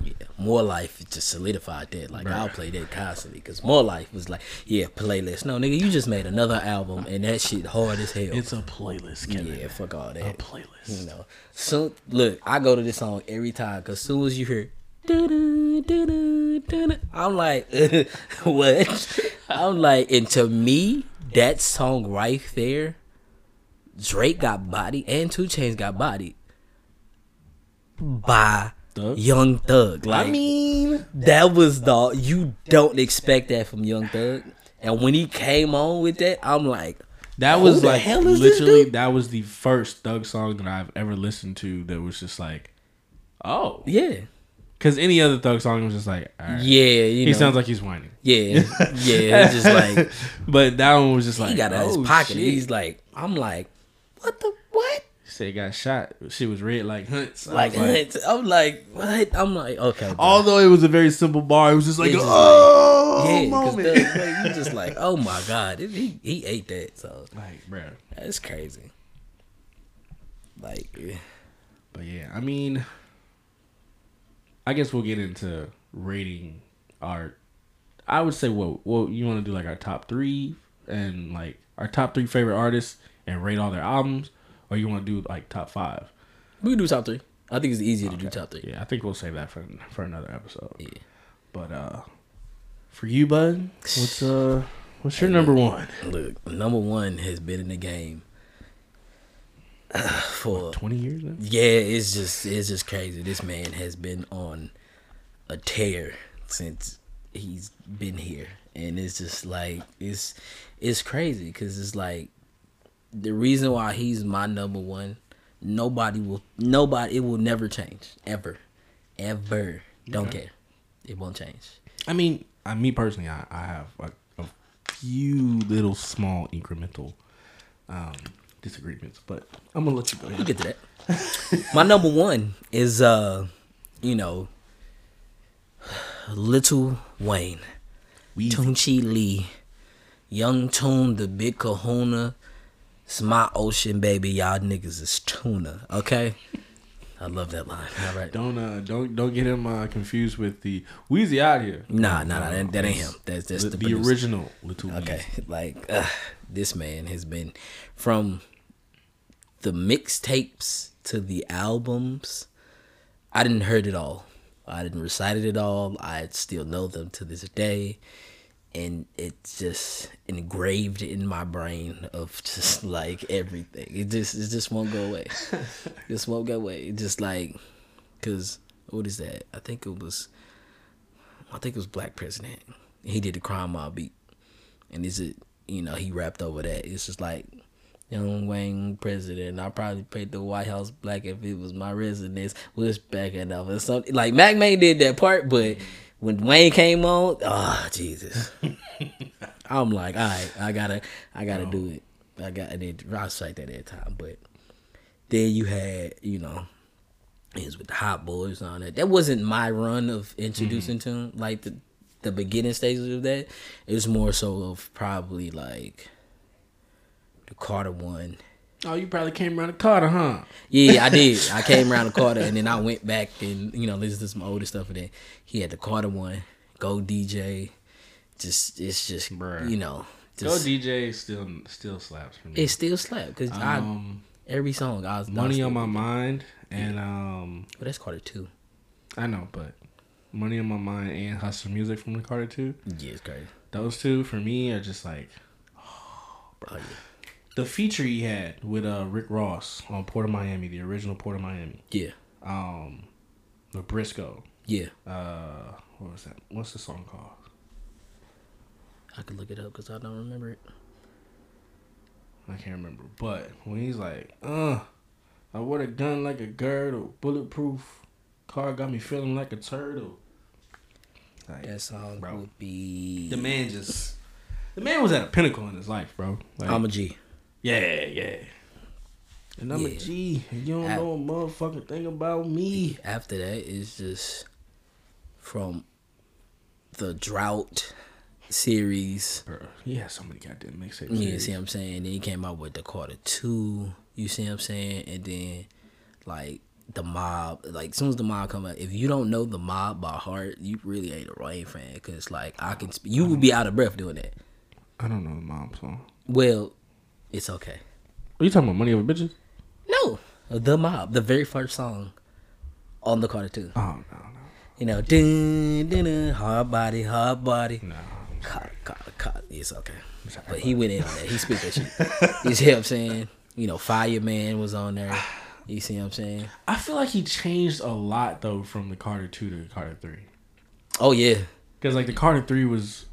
Yeah, more life just solidified that. Like Bruh. I'll play that constantly because more life was like, yeah, playlist. No, nigga, you just made another album and that shit hard as hell. It's a playlist, Kevin. yeah, fuck all that. a playlist. You know, so look, I go to this song every time because soon as you hear, I'm like, *laughs* what? I'm like, and to me, that song right there, Drake got body and 2 Chainz got body by Thug? Young Thug. Like, I mean, that was the you don't expect that from Young Thug, and when he came on with that, I'm like, That was like literally that was the first Thug song that I've ever listened to that was just like, oh, yeah, because any other Thug song was just like, right. yeah, you he know, sounds like he's whining. yeah, *laughs* yeah, just like. but that one was just like he got out oh, his pocket. He's like, I'm like, what the what? Said he got shot. she was red like hunts. I Like, was I'm like, what? I'm like, okay, bro. although it was a very simple bar, it was just like, just oh, yeah, because moment. *laughs* you just like, oh my god, it- he he ate that, so like, bro. that's crazy. Like, But yeah, I mean, I guess we'll get into rating our. I would say, what, what you want to do like our top three and like our top three favorite artists and rate all their albums, or you want to do like top five? we can do top three. I think it's easier to do top three. Yeah, I think we'll save that for for another episode. Yeah. But uh, for you, bud, what's uh, what's your number one? Look, number one has been in the game *sighs* for Twenty years now. yeah. It's just it's just crazy. This man has been on a tear since he's been here, and it's just like it's it's crazy because it's like the reason why he's my number one. Nobody will nobody. It will never change ever, ever. Don't Okay. care. It won't change. I mean, I, me personally, I, I have a, a few little small incremental um, disagreements, but I'm gonna let you go We'll get to that. My number one is uh, you know, Lil Wayne, Weezy. Tunchi Lee, Young Tune, the Big Kahuna, It's my ocean, baby. Y'all niggas is tuna. Okay. I love that line. All right. Don't uh don't don't get him uh, confused with the Wheezy out here. Nah, nah, nah. That, that ain't him. That's that's the, the, the original Little Okay, *laughs* like uh, this man has been from the mixtapes to the albums. I didn't heard it all. I didn't recite it all. I still know them to this day, and it's just engraved in my brain of just *laughs* like everything. It just it just won't go away. It *laughs* just won't go away. It just like, cause what is that? I think it was. I think it was Black President. He did the crime mob beat. And is it you know, he rapped over that. It's just like Young Wayne president. I probably paid the White House black if it was my residence. Was backing up or something. Like Mack Maine did that part, but when Wayne came on, oh Jesus. *laughs* I'm like, all right, I gotta I gotta do it. I got and then I cite that at the time. But then you had, you know, it was with the Hot Boys and all that. That wasn't my run of introducing mm-hmm. to him, like the the beginning stages of that. It was more so of probably like the Carter one. Oh, you probably came around the Carter, huh? Yeah, I did. *laughs* I came around the Carter and then I went back and you know listened to some older stuff and then he had the Carter one. Go DJ. Just it's just Bruh. you know Go DJ still still slaps for me. it still slaps because I um, every song I was money on my mind and um But that's Carter two. I know, but money on my mind and hustle music from the Carter two. Yeah, it's crazy. Those two for me are just like *sighs* Oh yeah. The feature he had with uh Rick Ross on Port of Miami, the original Port of Miami. Yeah. Um, the Briscoe. Yeah. Uh, what was that? What's the song called? I could look it up because I don't remember it. I can't remember. But when he's like, uh, I wear a gun like a girdle, bulletproof. Car got me feeling like a turtle. Like, That song bro. would be the man just, the man was at a pinnacle in his life, bro. Like, I'm a G. yeah, yeah. And I'm Yeah. a G, and you don't know a motherfucking thing about me. After that is just from the drought series. Bro, he has so many goddamn mixtapes. You see what I'm saying? Then he came out with the Carter two. You see what I'm saying? And then like the mob. Like as soon as the mob come out, if you don't know the mob by heart, you really ain't a Rain fan. Cause like I can, sp- you would be out of breath doing that. I don't know the mom song. Well, it's okay. Are you talking about Money Over Bitches? No, the mob, the very first song on the Carter two. Oh no, You know, dun, dun, dun, hard body, hard body. no, no. Carter, Carter, Carter. It's okay. But he went in on that. He spit that shit. *laughs* You see what I'm saying? You know, Fireman was on there. You see what I'm saying? I feel like he changed a lot though from the Carter two to the Carter three. Oh yeah. Because like the Carter three was,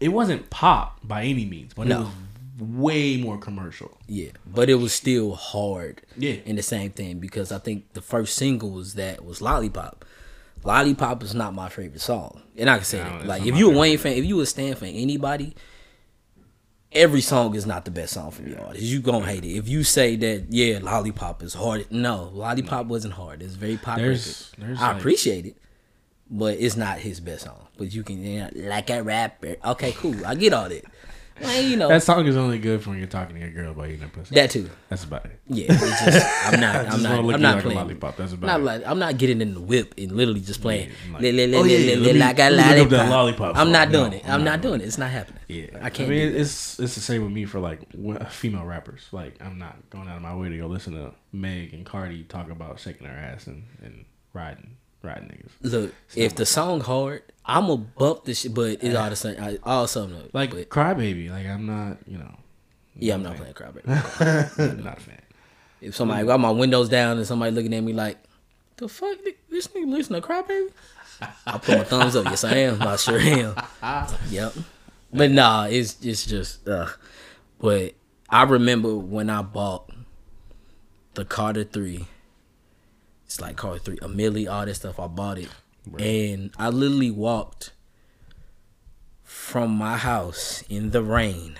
it wasn't pop by any means, but No. it was way more commercial. Yeah. But it was still hard. Yeah. In the same thing because I think the first single was that was Lollipop. Lollipop is not my favorite song. And I can say No, that. Like if you a Wayne fan, if you a Stan fan, anybody, every song is not the best song from your artist. You gonna hate it. If you say that, yeah, Lollipop is hard. No, Lollipop wasn't hard. It's very popular. There's- there's I like- appreciate it. But it's not his best song. But you can you know, like a rapper. Okay, cool. I get all that. Well, you know That song is only good for when you're talking to your girl about eating a pussy. that too. That's about it. Yeah, it's just, I'm *laughs* not. I'm not. I'm not like playing. lollipop, that's about not it. like I'm not getting in the whip and literally just playing. Oh, yeah, like, li- li- li- oh, yeah, me- like a let me look up lollipop. lollipop I'm not doing No, it. I'm not doing it. It's not happening. Yeah, I can't. I mean, it's it's the same with me for like female rappers. Like, I'm not going out of my way to go listen to Meg and Cardi talk about shaking her ass and, and riding riding niggas. Look, if the song hard, I'm gonna bump this shit, but it's all the same. I- All something Like but, Crybaby. Like, I'm not, you know, yeah, I'm not playing Crybaby. *laughs* not a fan. if somebody got my windows down and somebody looking at me like, the fuck, this nigga listen to Crybaby? I put my thumbs up. Yes, I am. I sure am. Yep. But nah, it's it's just. Uh, but I remember when I bought the Carter Three. It's like Carter Three, a milli, all that stuff. I bought it, and I literally walked from my house in the rain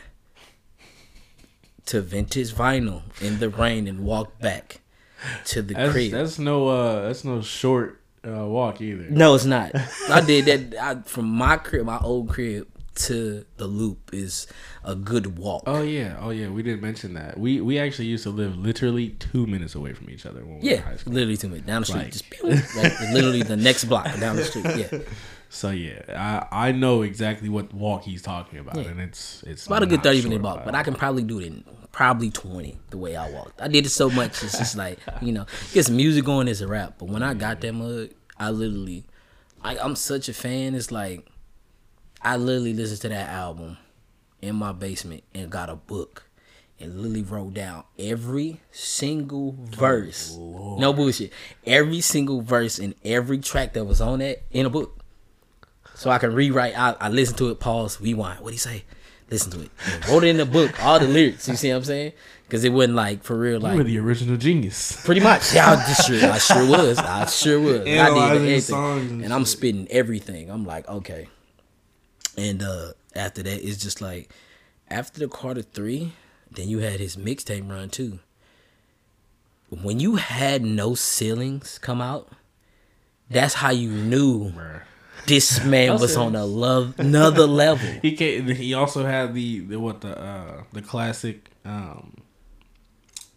to vintage vinyl in the rain and walked back to the That's, crib. that's no uh that's no short uh, walk either. No, it's not. I did that I, from my crib, my old crib, to the loop is a good walk. Oh yeah, oh yeah. We didn't mention that. We we actually used to live literally two minutes away from each other when we yeah, in high school. literally two minutes down the street, Like- just like literally the next block down the street. Yeah, *laughs* So yeah, I I know exactly what walk he's talking about, Yeah. and it's it's about a good thirty minute walk, but. I can probably do it in probably twenty the way I walked. I did it so much, it's just like you know, get some music going as a rap. But when I got that mug, I literally, I, I'm such a fan. It's like I literally listened to that album in my basement and got a book and literally wrote down every single verse. no bullshit. Every single verse in every track that was on that in a book. So I can rewrite. I, I listen to it, pause, rewind. What would he say? Listen to it. And wrote it in the book, all the lyrics. You see what I'm saying? Because it wasn't like for real, you were like the original genius. pretty much. Yeah, I just sure, I sure was. I sure was. And I did everything, and and I'm spitting everything. I'm like, okay. And uh after that, it's just like after the Carter three, then you had his mixtape run too. When you had no ceilings come out, that's how you knew Bruh. this *laughs* man was on a love another level. *laughs* He he also had the, the what the uh the classic um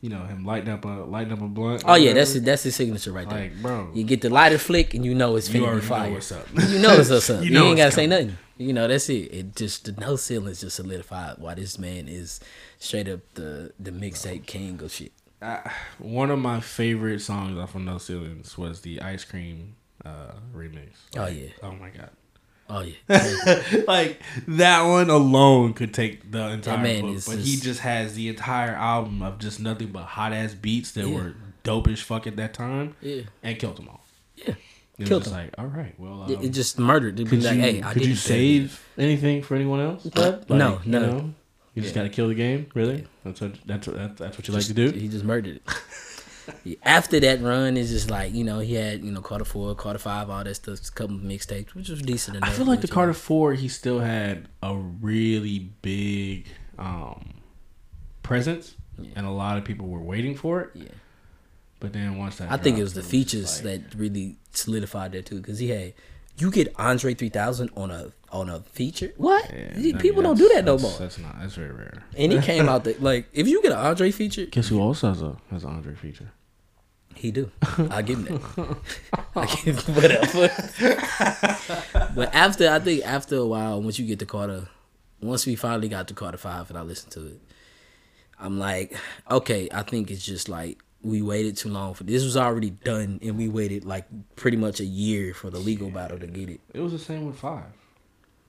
you know him lighting up a lighting up a blunt. Oh yeah, whatever. that's that's his signature right there. like bro. You get the lighter flick and you know it's You finna be already know fire. what's up. *laughs* You know it's what's up. *laughs* You you, ain't gotta say nothing. You know that's it. It just the no ceilings just solidified why this man is straight up the the mixtape king of shit. I, one of my favorite songs off of No Ceilings was the Ice Cream uh remix. Oh yeah, Oh my god. Oh yeah. *laughs* like that one alone could take the entire man book, but he just- just has the entire album of just nothing but hot ass beats that Yeah. were dope as fuck at that time, Yeah, and killed them all. yeah. It was Killed just them. like, all right, well, um, It, just murdered. It'd be could like, you, hey, I could you save anything for anyone else? bud? No, Like, no. You, know, you just Yeah. gotta kill the game. Really? That's what that's what that's, that's what you like to do. He just murdered it. *laughs* Yeah, After that run, it's just like you know he had you know Carter four, Carter five, all that stuff, a couple of mixtapes, which was decent enough. I feel like the Carter Four, he still had a really big um, presence, Yeah. and a lot of people were waiting for it. Yeah. But then once that, I think it was the just features like- that really solidified that too, because he had you get Andre three thousand on a on a feature. What Yeah, These I mean, people don't do that no more. That's not. That's very rare. And he came *laughs* out the, like if you get an Andre feature, Guess who also has a has an Andre feature? He do. *laughs* I give him that. *laughs* I give him whatever. *laughs* but after I think after a while, once you get to Carter, once we finally got to Carter five and I listened to it, I'm like, okay, I think it's just like we waited too long for this was already done and we waited like pretty much a year for the legal battle to get it. It was the same with five.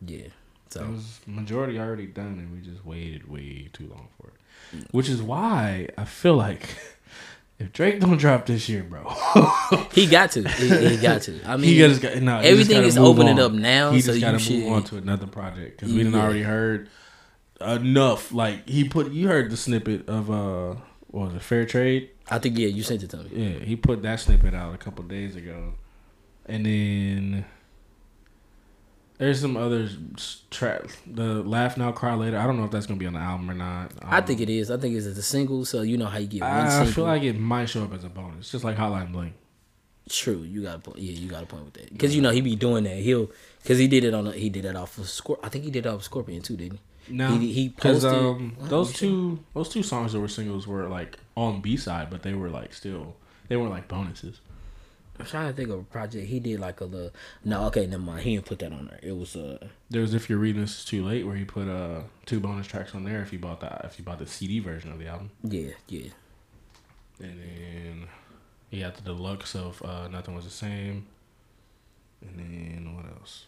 Yeah. So It was majority already done, and we just waited way too long for it. Which is why I feel like if Drake don't drop this year, bro, *laughs* he got to. He, he got to. I *laughs* mean, he just got no. he just everything is opening on. up now, He so just gotta should- move on to another project because we didn't already heard enough. Like he put, you heard the snippet of uh, what was it, Fair Trade? I think yeah, you sent it to me. Yeah, he put that snippet out a couple days ago, and then there's some other track. The Laugh Now Cry Later. I don't know if that's gonna be on the album or not. I think it is. I think it's a single, so you know how you get one I, single. feel like it might show up as a bonus, just like Hotline Bling. True, you got a point. Yeah, you got a point with that. Because you know he be doing that. He'll because he did it on. A, he did that off of Scorp. I think he did it off of Scorpion too, didn't he? No, He- he because posted- um, those two those two songs that were singles were like on B side, but they were like still they weren't like bonuses. I'm trying to think of a project he did like a little. No, okay, never mind. He didn't put that on there. It was uh. There was if you're reading this is too late, where he put uh two bonus tracks on there if you bought the if you bought the CD version of the album, Yeah, yeah. and then he had the deluxe of uh, nothing was the same, and then what else?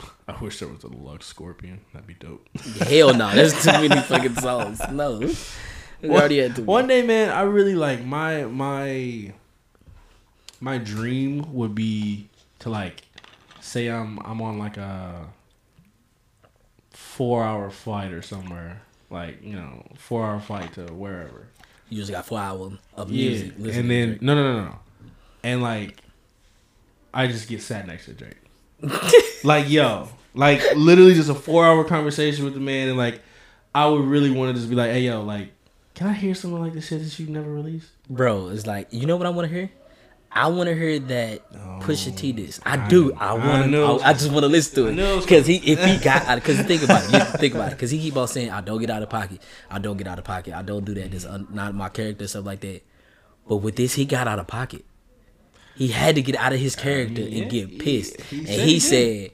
*laughs* I wish there was a deluxe Scorpion. That'd be dope. Hell no, there's too many *laughs* fucking songs. No, we already had too. One day, man, I really like my my my dream would be to like say I'm I'm on like a four hour flight or somewhere, like you know four hour flight to wherever. You just got four hours of music. listening and then no no no no, and like I just get sat next to Drake. *laughs* like yo, like literally just a four hour conversation with the man, and like I would really want to just be like, hey yo, like can I hear something like this shit that you never released? bro, it's like you know what I want to hear. I want to hear that Pusha T oh, this. I I do. know. I I want know. to. I, just want to listen to it because he if he got because think about it. You think about it because he keep on saying I don't get out of pocket. I don't get out of pocket. I don't do that. This not my character stuff like that. But with this, he got out of pocket. He had to get out of his uh, character yeah, and get pissed. he and said he he said,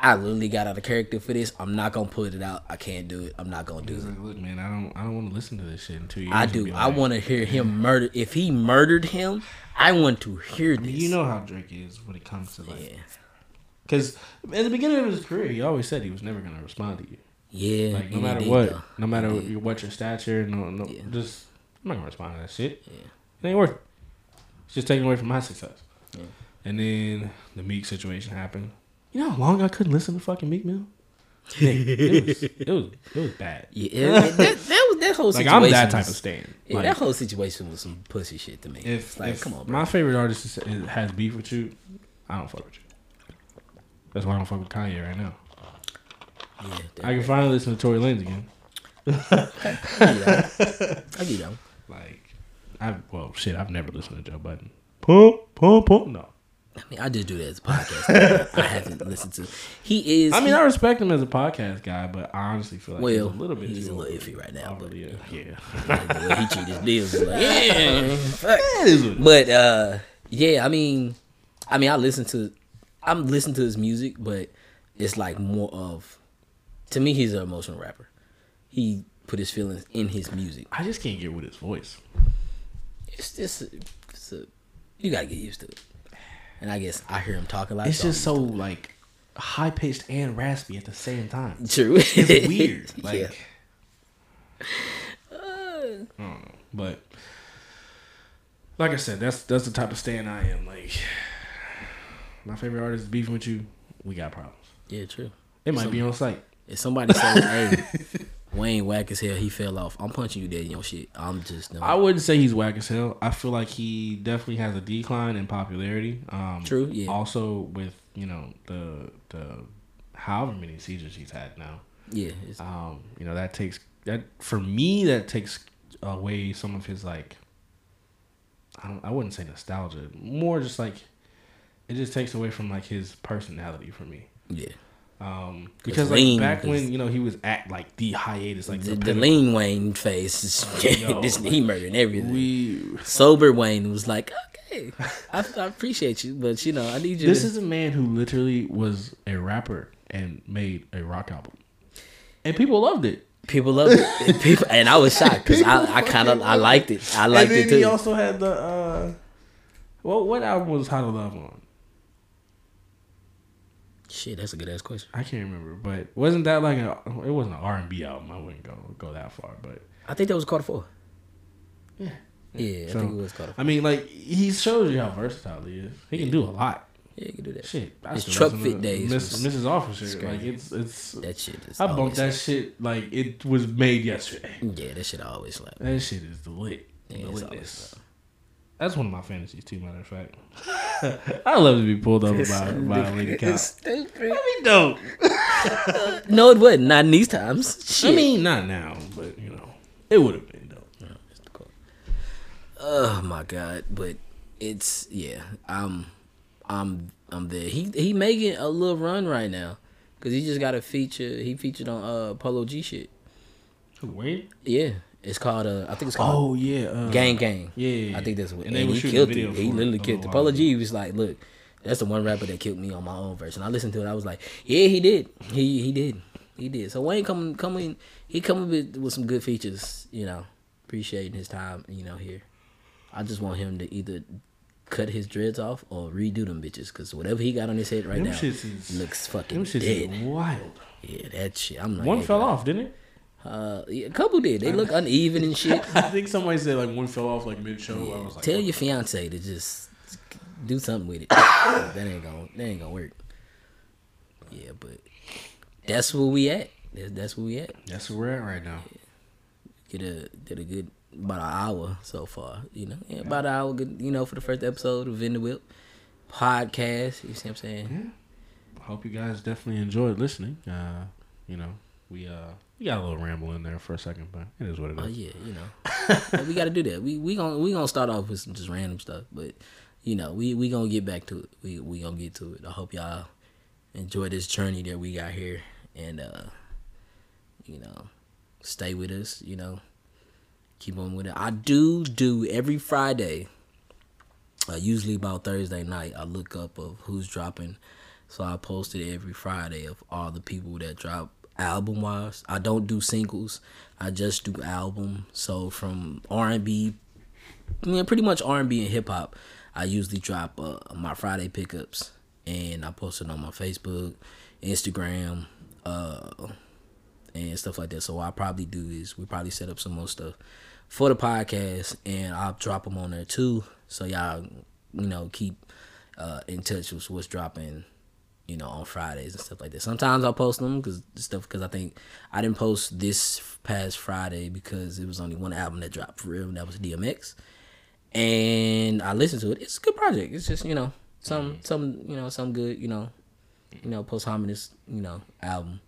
"I literally got out of character for this. I'm not gonna put it out. I can't do it. I'm not gonna do He's it." like, look, man, I don't, I don't want to listen to this shit in two years. I do. be I want to hear him murder. If he murdered him, I want to hear this. You know how Drake is when it comes to like, Yeah. because at the beginning of his career, he always said he was never gonna respond to you. Yeah. Like no matter did, what, though. no matter He did. what your stature, no, no, Yeah. just I'm not gonna respond to that shit. Yeah. It ain't worth it. It's just taking away from my success. Yeah. And then the Meek situation happened. You know how long I couldn't listen to fucking Meek Mill? Nick, it was it was it was bad. *laughs* Yeah, that, that was that whole situation. Like. I'm that type was- of stan. Yeah, Like, that whole situation was some pussy shit to me. if, It's like, if come on, bro. my favorite artist is, is, has beef with you, I don't fuck with you. That's why I don't fuck with Kanye right now. yeah, I can finally listen to Tory Lanez again. I get that. I get that. *laughs* Like, I well shit, I've never listened to Joe Budden. Pump, pump, pump. No, I mean, I just do that as a podcast. I haven't listened to. He is. I mean he- I respect him as a podcast guy, but I honestly feel like he's a little bit he's a little iffy right now, but- uh, yeah. *laughs* the way he treat his deals. is Like, yeah, fuck. *laughs* That is what it is. But uh, yeah, I mean, I mean, I listen to, I'm listening to his music, but it's like more of, to me, he's an emotional rapper. He put his feelings in his music. I just can't get with his voice. It's just, it's a, you gotta get used to it. And I guess I hear him talk a lot. It's just so like high pitched and raspy at the same time. *laughs* True. It's *laughs* weird. Like yeah. I don't know. But like I said, that's that's the type of stand I am. Like my favorite artist is beefing with you, we got problems. Yeah, true. It might be on site. If somebody says, *laughs* "Hey, Wayne whack as hell, he fell off," I'm punching you dead in your shit. I'm just no. I wouldn't say he's whack as hell. I feel like he definitely has a decline in popularity. Um, True, yeah. Also with you know the the however many seizures he's had now. yeah, Um, you know that takes that for me that takes away some of his like. I don't. I wouldn't say nostalgia. More just like, it just takes away from like his personality for me. yeah. Um, because like lean, back when you know he was at like the hiatus, like The, the, the lean Wayne is, *laughs* Yo, this, he murdering everything. We Sober Wayne was like, "Okay, I, I appreciate you, but you know, I need you." This to, is a man who literally was a rapper and made a rock album, and people loved it. people loved it. *laughs* And people, and I was shocked because I, I kind of I liked it. I liked and it too. he also had the uh, well, what album was How to Love on? Shit, that's a good ass question. I can't remember, but wasn't that like a? It wasn't an R and B album. I wouldn't go go that far, but I think that was Carter Four. Yeah. Yeah, I think it was Carter. I mean, like he shows you how versatile he is. He can do a lot. Yeah, you can do that. Shit, I His still truck fit days Miss, Mrs. Officer. Like it's it's. That shit is. I bumped that shit like it was made yesterday. Yeah, that shit always slap. That shit is the lit. Yeah, the it's litness. That's one of my fantasies too, matter of fact. *laughs* I love to be pulled over by, by a lady cop. I mean, don't. *laughs* No, it wouldn't. Not in these times. Shit. I mean, not now, but you know, it would have been dope. oh my god! But it's yeah. I'm, I'm, I'm there. He he making a little run right now because he just got a feature. He featured on uh Polo G shit. Wait. Yeah, it's called uh I think it's called Oh yeah. Uh, Gang Gang. Yeah. I think that's what. And And, he killed it. He for it literally killed it. Polo G was like, look, that's the one rapper that killed me on my own verse. And I listened to it. I was like, yeah, he did. He he did. He did. So Wayne coming coming he coming with with some good features. You know, appreciating his time. You know here. I just want him to either cut his dreads off or redo them bitches because whatever he got on his head right Them now is looks fucking them shits dead. is wild. Yeah, that shit. I'm not. One gay, fell bro. off, didn't it? Uh, a couple did. They look *laughs* uneven and shit. *laughs* I think somebody said like one fell off like mid show. I was like, Tell your fiance to just do something with it. *coughs* that ain't gonna that ain't gonna work. Yeah, but that's where we at. That's, that's where we at. That's where we're at right now. Get a did a good about an hour so far. You know, yeah, about an hour. Good, you know, for the first episode of Vendor Whip podcast. You see what I'm saying? Yeah. Hope you guys definitely enjoyed listening. Uh, you know, we uh we got a little ramble in there for a second, but it is what it is. Oh yeah, you know, we got to do that. We we gonna we gonna start off with some just random stuff, but you know, we we gonna get back to it. We we gonna get to it. I hope y'all enjoy this journey that we got here, and uh, you know, stay with us. You know, keep on with it. I do do every Friday. Uh, usually about Thursday night, I look up of who's dropping. So I posted every Friday of all the people that drop album wise. I don't do singles. I just do album. So from R and B, I mean, pretty much R and B and hip hop. I usually drop uh, my Friday pickups, and I post it on my Facebook, Instagram, uh, and stuff like that. So what I probably do is we probably set up some more stuff for the podcast, and I'll drop them on there too. So y'all, you know, keep uh, in touch with what's dropping you know, on Fridays and stuff like that. Sometimes I'll post them because stuff because I think I didn't post this past Friday because it was only one album that dropped for real, and that was DMX. And I listened to it. It's a good project. It's just you know some mm-hmm. some you know some good you know you know posthumous you know album.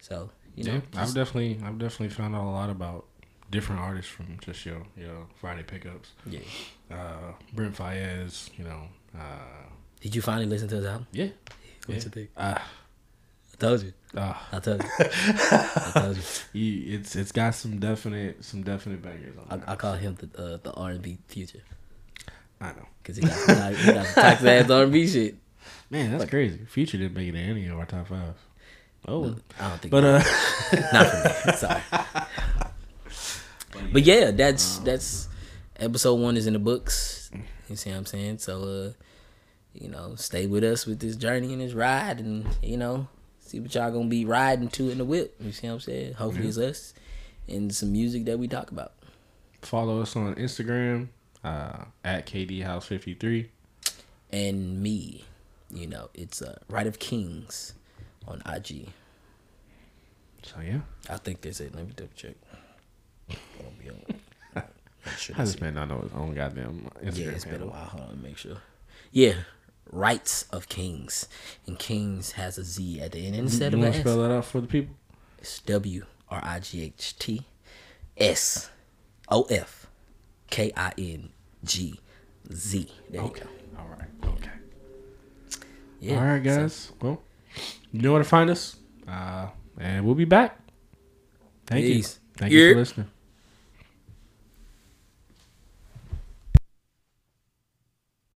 So you know, yeah, I've definitely I've definitely found out a lot about different artists from just your your Friday pickups. Yeah. Uh, Brent Faiyaz, you know. Uh, Did you finally listen to his album? Yeah, What's yeah. think? Uh, I told you. Uh, I told you. *laughs* I told you. It's it's got some definite some definite bangers on. I, I call him the uh, the R and B future. I know because he got some, he got some toxic ass *laughs* R and B shit. Man, that's crazy. Future didn't make it in any of our top five. Oh, I don't think. But uh, *laughs* not for me. Sorry. But yeah, that's um, that's episode one is in the books. You see what I'm saying? So uh you know, stay with us with this journey and this ride, and you know, see what y'all gonna be riding to in the whip. You see what I'm saying? Hopefully, yeah. it's us and some music that we talk about. Follow us on Instagram uh, at KD House 53, and me. You know, it's uh, Wright of Kingz on IG. So yeah, I think that's it. Let me double check. *laughs* I just man not know his own goddamn Instagram. Yeah, it's been a while. Hold on, make sure. Yeah, Wrights of Kingz, and Kings has a Z at the end instead you of an S. Spell that out for the people. It's W R I G H T S O F K I N G Z. There okay. you go. All right. Okay. Yeah. All right, guys. So, well, you know where to find us, uh, and we'll be back. Thank peace. you. Thank you for listening.